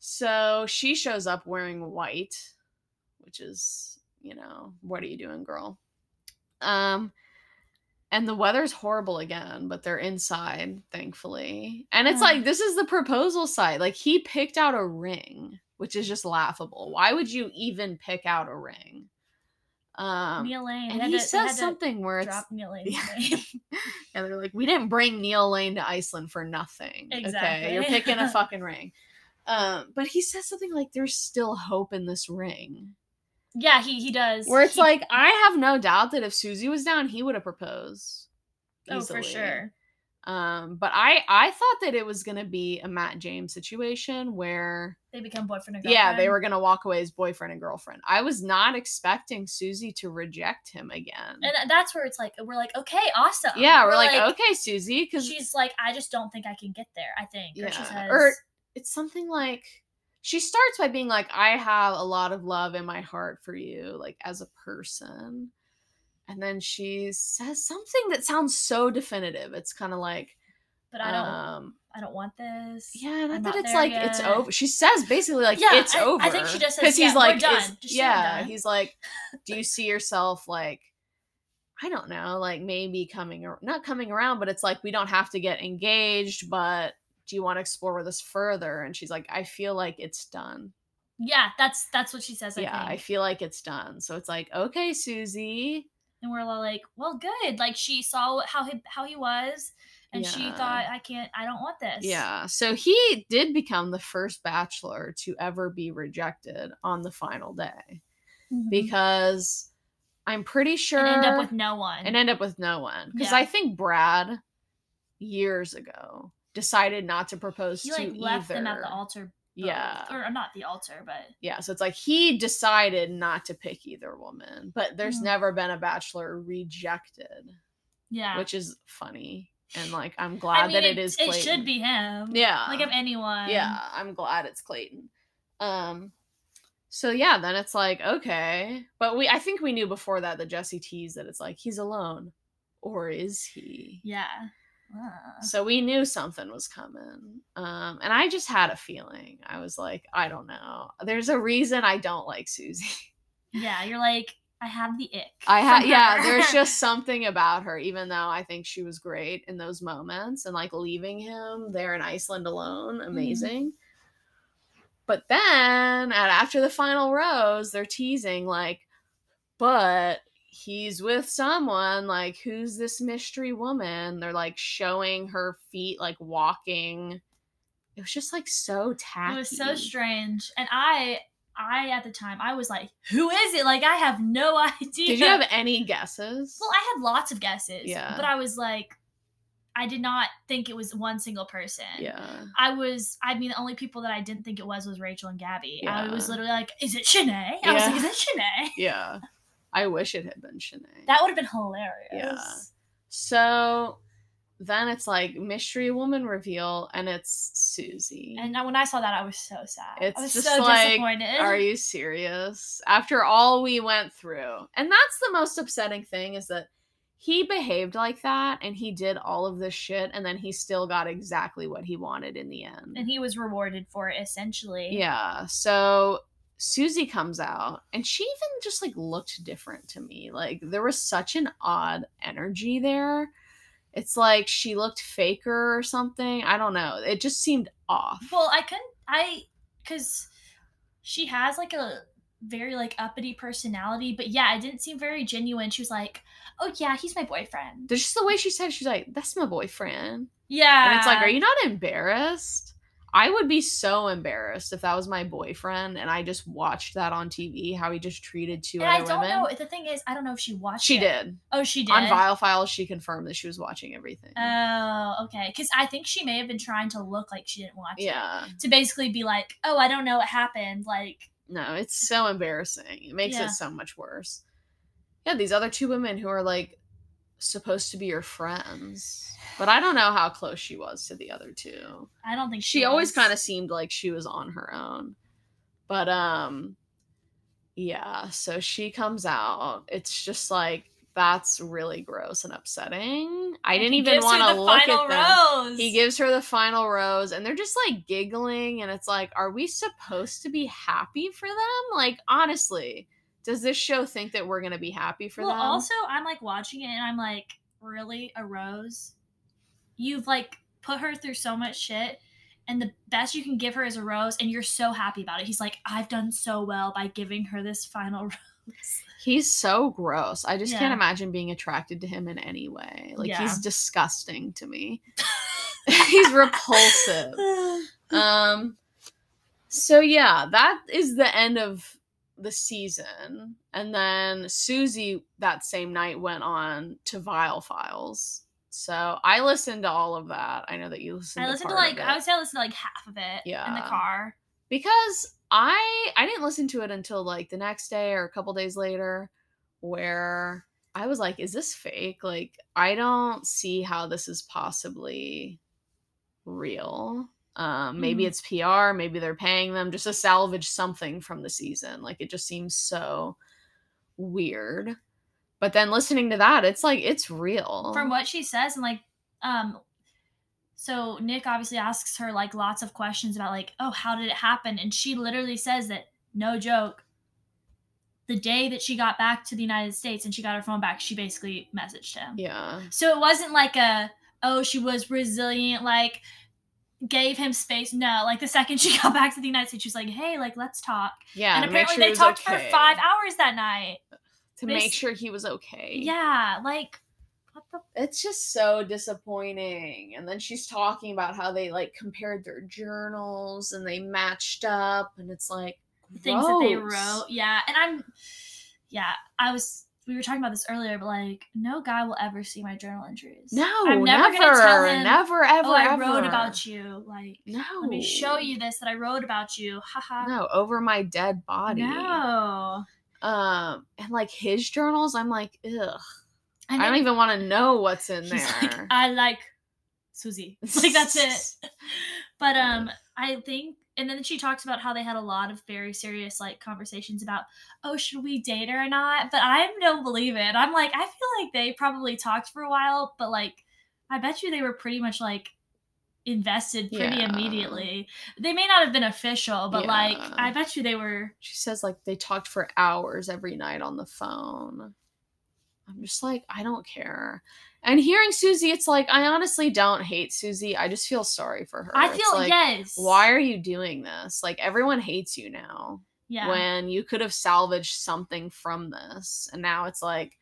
So she shows up wearing white, which is, you know, what are you doing, girl? Um, and the weather's horrible again, but they're inside, thankfully. And it's Ugh. like this is the proposal site. Like he picked out a ring, which is just laughable. Why would you even pick out a ring? Um, Neil Lane. And he to- says something where it's Drop Neil lane [LAUGHS] Yeah. [LAUGHS] and they're like, we didn't bring Neil Lane to Iceland for nothing. Okay, Exactly. you're picking a [LAUGHS] fucking ring. Um, but he says something like, "There's still hope in this ring," yeah, he he does. where it's He- like, I have no doubt that if Susie was down, he would have proposed. oh for sure. Um, but I I thought that it was gonna be a Matt James situation where They become boyfriend and girlfriend. yeah they were gonna walk away as boyfriend and girlfriend. I was not expecting Susie to reject him again. and that's where it's like we're like okay, awesome. yeah, we're, like, okay, Susie, because she's like I just don't think I can get there. I think. Or she Yeah, says, or- it's something like she starts by being like, I have a lot of love in my heart for you, like as a person. And then she says something that sounds so definitive. It's kind of like, but I don't. um, I don't want this. yeah, not I'm that not it's like it's over. She says basically like Yeah, it's I- over. I think she just says, because "Yeah, he's like, done. Just yeah, done." he's like, [LAUGHS] do you see yourself like, I don't know, like maybe coming or not coming around, but it's like we don't have to get engaged, but do you want to explore with us further? And she's like, I feel like it's done. Yeah, that's that's what she says. I yeah, I feel like it's done. So it's like, okay, Susie. and we're all like, well, good. Like she saw how he how he was, and she thought, I can't. I don't want this. Yeah. So he did become the first bachelor to ever be rejected on the final day Mhm. because I'm pretty sure and end up with no one. and end up with no one because Yeah. I think Brad years ago decided not to propose he to like left either. them at the altar. both. Yeah. or not the altar, but Yeah, so it's like he decided not to pick either woman, but there's Mhm. never been a bachelor rejected, yeah. which is funny. And [SIGHS] like I'm glad I mean, that it, it is It Clayton. should be him. Yeah. Like if anyone. yeah, I'm glad it's Clayton. Um so yeah, then it's like okay, but we I think we knew before that that Jesse teased that it's like he's alone or is he? Yeah. Uh, So we knew something was coming. Um, and I just had a feeling. I was like, I don't know. There's a reason I don't like Susie. yeah. You're like, I have the ick. I had yeah, there's just [LAUGHS] something about her, even though I think she was great in those moments and like leaving him there in Iceland alone, Mm-hmm. amazing. But then at after the final rose, they're teasing like, but he's with someone like who's this mystery woman they're like showing her feet like walking it was just like so tacky It was so strange. And I I at the time I was like, who is it? Like I have no idea. [LAUGHS] did you have any guesses Well, I had lots of guesses. Yeah. But I was like, I did not think it was one single person. yeah I was, I mean, the only people that I didn't think it was was Rachel and Gabby. I was literally like, is it Shanae? I was like, is it Shanae? [LAUGHS] yeah i wish it had been Shanae. That would have been hilarious. Yeah. so then it's like mystery woman reveal and it's susie And when I saw that, I was so sad. It's I was just so like, disappointed. Are you serious? After all we went through. And that's the most upsetting thing is that he behaved like that and he did all of this shit and then he still got exactly what he wanted in the end. And he was rewarded for it essentially. yeah. So Susie comes out and she even just like looked different to me. Like there was such an odd energy there. It's like she looked faker or something. I don't know. It just seemed off. Well, I couldn't. I because she has like a very like uppity personality, but yeah, it didn't seem very genuine. She was like, "Oh yeah, he's my boyfriend." There's just the way she said she's like, "That's my boyfriend," Yeah, and it's like, "Are you not embarrassed?" I would be so embarrassed if that was my boyfriend and I just watched that on TV. How he just treated two And I don't women. know. The thing is, I don't know if she watched. She it. did Oh, she did. on Viall Files. She confirmed that she was watching everything. Oh, okay. Because I think she may have been trying to look like she didn't watch it. yeah, To basically be like, "Oh, I don't know what happened." Like, no, it's so embarrassing. It makes Yeah. it so much worse. Yeah, these other two women who are like supposed to be your friends, but I don't know how close she was to the other two. I don't think she always was. kind of seemed like she was on her own but um yeah so she comes out it's just like that's really gross and upsetting i didn't He even want to look at them rose. he gives her the final rose and they're just like giggling and it's like are we supposed to be happy for them like honestly does this show think that we're gonna be happy for well, them also, I'm like watching it and I'm like, really, a rose? You've like put her through so much shit, and the best you can give her is a rose, and you're so happy about it. He's like, I've done so well by giving her this final [LAUGHS] rose. He's so gross. I just Yeah. can't imagine being attracted to him in any way. Like Yeah. he's disgusting to me. [LAUGHS] [LAUGHS] he's repulsive. Um so yeah, that is the end of the season. And then Susie that same night went on to Viall Files. So I listened to all of that. I know that you listened I listened to part like I would say I listened to like half of it yeah. in the car. because I I didn't listen to it until like the next day or a couple days later where I was like is this fake? Like I don't see how this is possibly real. Um maybe Mhm. it's PR, maybe they're paying them just to salvage something from the season. Like it just seems so weird. But then listening to that, it's like it's real. From what she says, and like, um, so Nick obviously asks her like lots of questions about like, oh, how did it happen? And she literally says that no joke. The day that she got back to the United States and she got her phone back, she basically messaged him. yeah. So it wasn't like a oh she was resilient like gave him space. No, like the second [LAUGHS] she got back to the United States, she was like, hey, like let's talk. Yeah. and apparently sure they talked okay. for five hours that night. to Bas- make sure he was okay. Yeah, like what the it's just so disappointing and then she's talking about how they like compared their journals and they matched up and it's like things that they wrote. Yeah, and I'm yeah, I was we were talking about this earlier, but like no guy will ever see my journal entries. no I'm never never, gonna tell him. never ever oh, I ever wrote about you. Like no let me show you this that I wrote about you. Haha. no over my dead body No. um and like his journals i'm like ugh And i don't even want to know what's in there like, I like Susie. Like that's it. [LAUGHS] But um, I think, and then she talks about how they had a lot of very serious like conversations about, oh, should we date her or not? But I don't believe it. I'm like, I feel like they probably talked for a while, but like, I bet you they were pretty much like invested pretty Yeah. immediately. They may not have been official, but like, I bet you they were. she says like they talked for hours every night on the phone. I'm just like, I don't care. And hearing Susie, it's like I honestly don't hate Susie. I just feel sorry for her. I feel like, yes. Why are you doing this? Like everyone hates you now. Yeah. When you could have salvaged something from this. And now it's like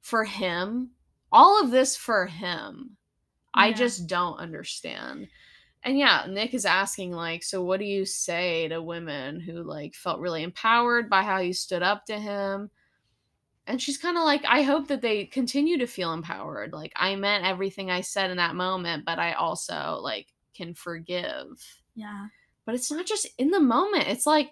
for him, all of this for him. I just don't understand. And yeah, Nick is asking like, so what do you say to women who like felt really empowered by how you stood up to him? And she's kind of like, I hope that they continue to feel empowered. Like I meant everything I said in that moment, but I also like can forgive. yeah. But it's not just in the moment. It's like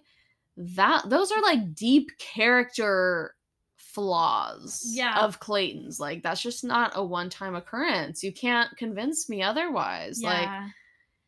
that those are like deep character flaws Yeah. of Clayton's. Like that's just not a one-time occurrence. You can't convince me otherwise. Like Yeah.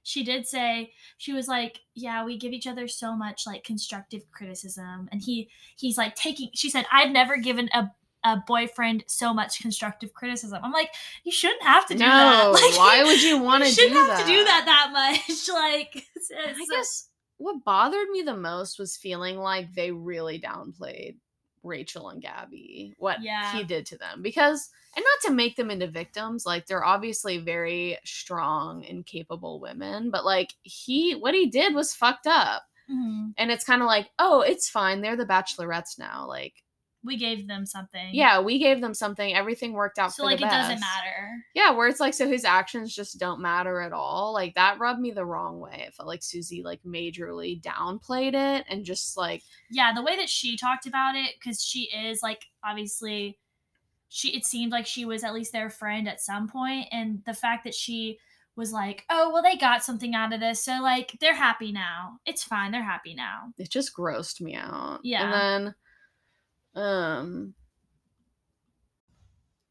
She did say she was like, "Yeah, we give each other so much like constructive criticism." And he he's like taking she said, "I've never given a a boyfriend so much constructive criticism." I'm like, "You shouldn't have to do [LAUGHS] no, that." Like, why would you want to do shouldn't have to do that that much. [LAUGHS] like I uh guess what bothered me the most was feeling like they really downplayed Rachel and Gabby, what Yeah. he did to them. Because, and not to make them into victims, like they're obviously very strong and capable women, but like he, what he did was fucked up. Mhm. And it's kind of like, oh, it's fine. They're the bachelorettes now. Like, we gave them something. yeah, we gave them something. Everything worked out So for like it doesn't matter. Yeah, where it's like so his actions just don't matter at all. Like that rubbed me the wrong way. It felt like Susie like majorly downplayed it and just like yeah the way that she talked about it because she is like obviously she it seemed like she was at least their friend at some point and the fact that she was like oh well they got something out of this so like they're happy now it's fine they're happy now it just grossed me out. Yeah. And then um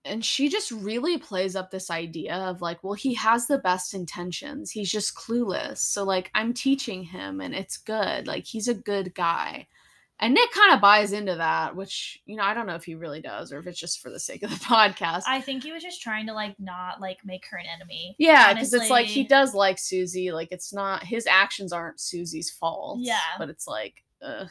and she just really plays up this idea of like, well, he has the best intentions. He's just clueless. So like I'm teaching him and it's good. Like he's a good guy. And Nick kind of buys into that, which, you know, I don't know if he really does or if it's just for the sake of the [LAUGHS] podcast. i think he was just trying to like not like make her an enemy Yeah, because it's like he does like Susie. Like it's not his actions aren't Susie's fault. Yeah. but it's like, ugh.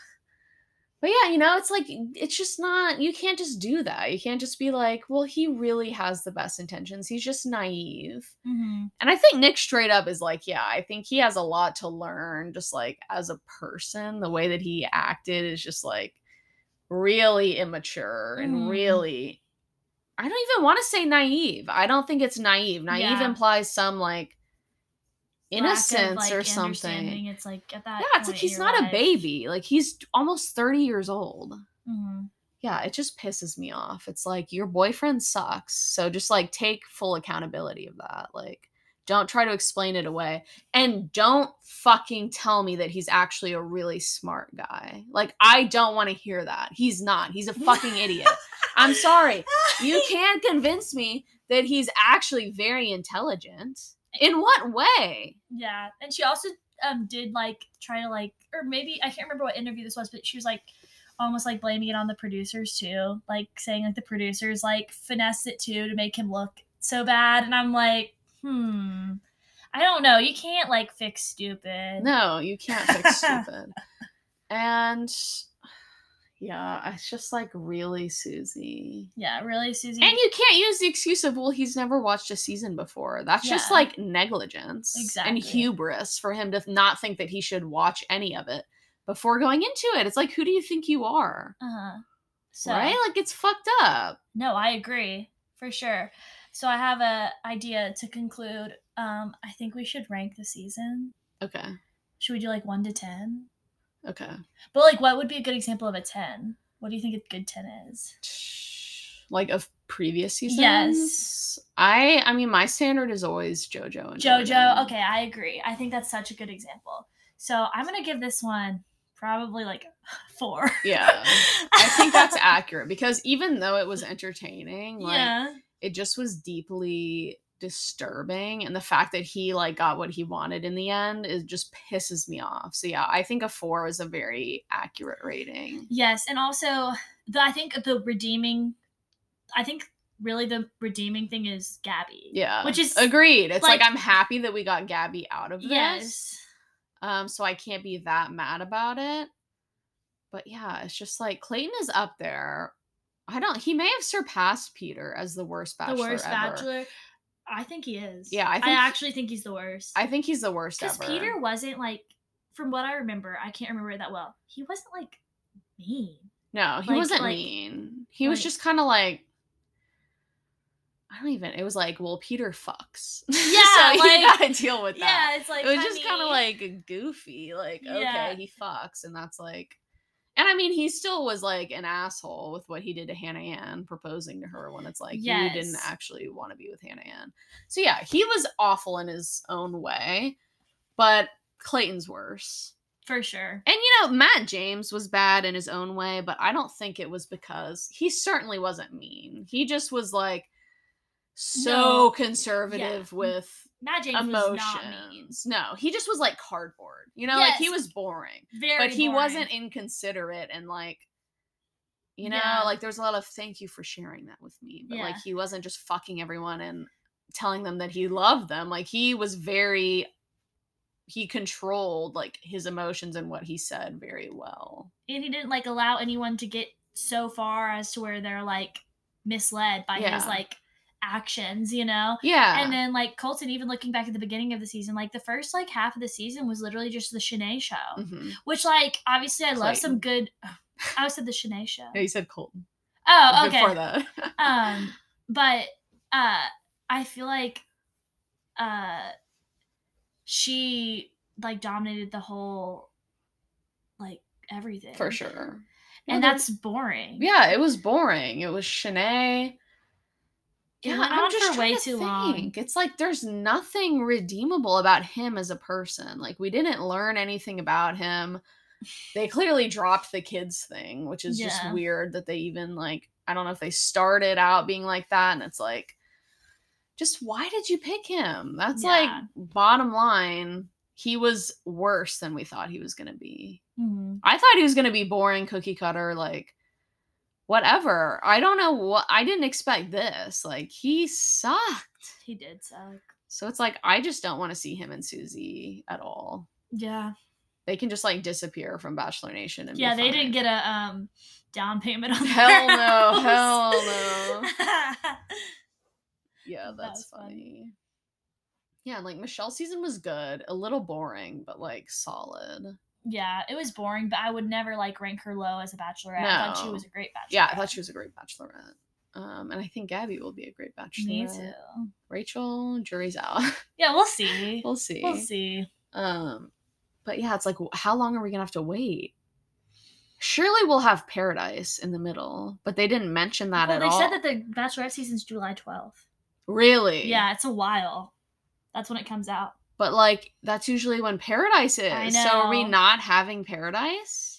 But yeah, you know, it's like it's just not you can't just do that. You can't just be like, well, he really has the best intentions. He's just naive. Mm-hmm. And I think Nick straight up is like, yeah, I think he has a lot to learn just like as a person. The way that he acted is just like really immature and Mhm. really I don't even want to say naive. I don't think it's naive. Naive Yeah. implies some like innocence or something. It's like at that. Yeah, it's like he's not a baby. Like he's almost 30 years old. Mhm. Yeah, it just pisses me off. It's like your boyfriend sucks. So just like take full accountability of that. Like don't try to explain it away. And don't fucking tell me that he's actually a really smart guy. Like I don't want to hear that. He's not. He's a fucking idiot. I'm sorry. You [LAUGHS] can't convince me that he's actually very intelligent. In what way? Yeah, and she also um did like try to like, or maybe I can't remember what interview this was, but she was like almost like blaming it on the producers too, like saying like the producers like finessed it too to make him look so bad, and I'm like, hmm, I don't know. You can't like fix stupid. No, you can't fix [LAUGHS] stupid. and yeah, it's just like really Susie. Yeah, really, Susie. And you can't use the excuse of, well, he's never watched a season before. That's just like negligence Exactly. and hubris for him to not think that he should watch any of it before going into it. It's like, who do you think you are? uh-huh. So, right? Like, it's fucked up. No, I agree for sure. So I have a idea to conclude. Um, I think we should rank the season. Okay. Should we do like one to ten? Okay. But like, what would be a good example of a ten? What do you think a good ten is? Like of previous seasons? Yes. I I mean my standard is always JoJo and Jojo. Jordan. Okay, I agree. I think that's such a good example. So I'm gonna give this one probably like [LAUGHS] four. Yeah. I think that's [LAUGHS] accurate because even though it was entertaining, like yeah. it just was deeply disturbing and the fact that he like got what he wanted in the end it just pisses me off. So yeah, I think a 4 is a very accurate rating. Yes, and also the I think the redeeming, I think really the redeeming thing is Gabby. Yeah. Which is- agreed. It's like, like- I'm happy that we got Gabby out of this. Yes. Um so I can't be that mad about it. But yeah, it's just like Clayton is up there. I don't he may have surpassed Peter as the worst bachelor the worst ever. bachelor. I think he is. Yeah, I I, actually think he's the worst. I think he's the worst because. Peter wasn't like, from what I remember, I can't remember it that well. He wasn't like mean. No, he Like- wasn't like- mean. He was just kind of like I don't even. It was like, well, Peter fucks. [LAUGHS] Yeah, so you gotta deal with that. Yeah, it's like it was just kind of honey. like goofy. Like, Yeah. okay, he fucks, and that's like. And I mean, he still was like an asshole with what he did to Hannah Ann, proposing to her when it's like you didn't actually want to be with Hannah Ann. So yeah, he was awful in his own way, but Clayton's worse. for sure. And you know, Matt James was bad in his own way, but I don't think it was because he certainly wasn't mean. He just was like so No. conservative Yeah. with Matt James was not mean. emotions. No, he just was like cardboard. You know, like he was boring, Very, but he boring. wasn't inconsiderate and like you know, Yeah. like there's a lot of thank you for sharing that with me, but like he wasn't just fucking everyone and telling them that he loved them. Like he was very he controlled like his emotions and what he said very well. and he didn't like allow anyone to get so far as to where they're like misled by his like actions, you know. Yeah. And then like Colton, even looking back at the beginning of the season, like the first like half of the season was literally just the Shanae show, Mhm. which like obviously I love some Clayton. good. [SIGHS] I said the Shanae show. Yeah, you said Colton. Oh, okay. Before that. [LAUGHS] um but uh i feel like uh she like dominated the whole like everything For sure. and No, that's boring Yeah, it was boring. It was Shanae. It went on for way too long. It's like there's nothing redeemable about him as a person. Like we didn't learn anything about him. They clearly dropped the kids thing, which is just weird that they even like I don't know if they started out being like that and it's like just why did you pick him? That's like bottom line, he was worse than we thought he was going to be. Mhm. I thought he was gonna be boring, cookie cutter, like whatever. I don't know what I didn't expect this. Like he sucked. he did suck So it's like I just don't want to see him and Susie at all. yeah They can just like disappear from Bachelor Nation and Yeah, they fine. didn't get a um down payment on Hell no, house. hell no. [LAUGHS] Yeah, that's was fun. funny. Yeah, like Michelle's season was good, a little boring, but like solid. Yeah, it was boring, but I would never like rank her low as a bachelorette. No. I thought she was a great bachelorette. Yeah, I thought she was a great bachelorette. Um, and I think Gabby will be a great bachelorette. Me too. Rachel, jury's out. [LAUGHS] Yeah, we'll see. we'll see. We'll see. Um, but yeah, it's like, how long are we gonna have to wait? Surely we'll have Paradise in the middle, but they didn't mention that Well, at they all. They said that the bachelorette season's July 12th. really? Yeah, it's a while. That's when it comes out. But like, that's usually when Paradise is. So are we not having Paradise?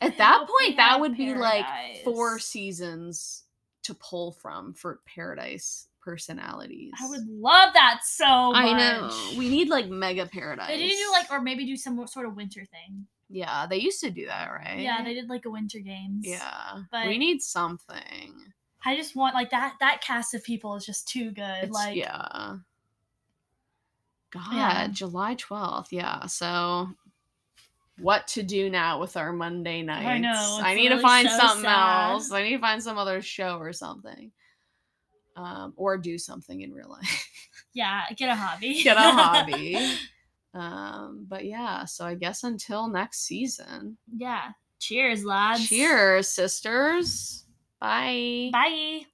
At that point, that would be like four seasons to pull from for Paradise personalities. I would love that so much. I know. We need like mega Paradise. They need to do like, or maybe do some sort of winter thing. Yeah, they used to do that, right? Yeah, they did like a winter games. Yeah, But- we need something. I just want like that. That cast of people is just too good. It's, like, yeah. God, Yeah. July twelfth. Yeah. So, what to do now with our Monday nights? I know, I need to find so something sad. else. I need to find some other show or something, um, or do something in real life. yeah, get a hobby. [LAUGHS] Get a hobby. [LAUGHS] Um, but yeah. So I guess until next season. yeah. Cheers, lads. Cheers, sisters. Bye. Bye.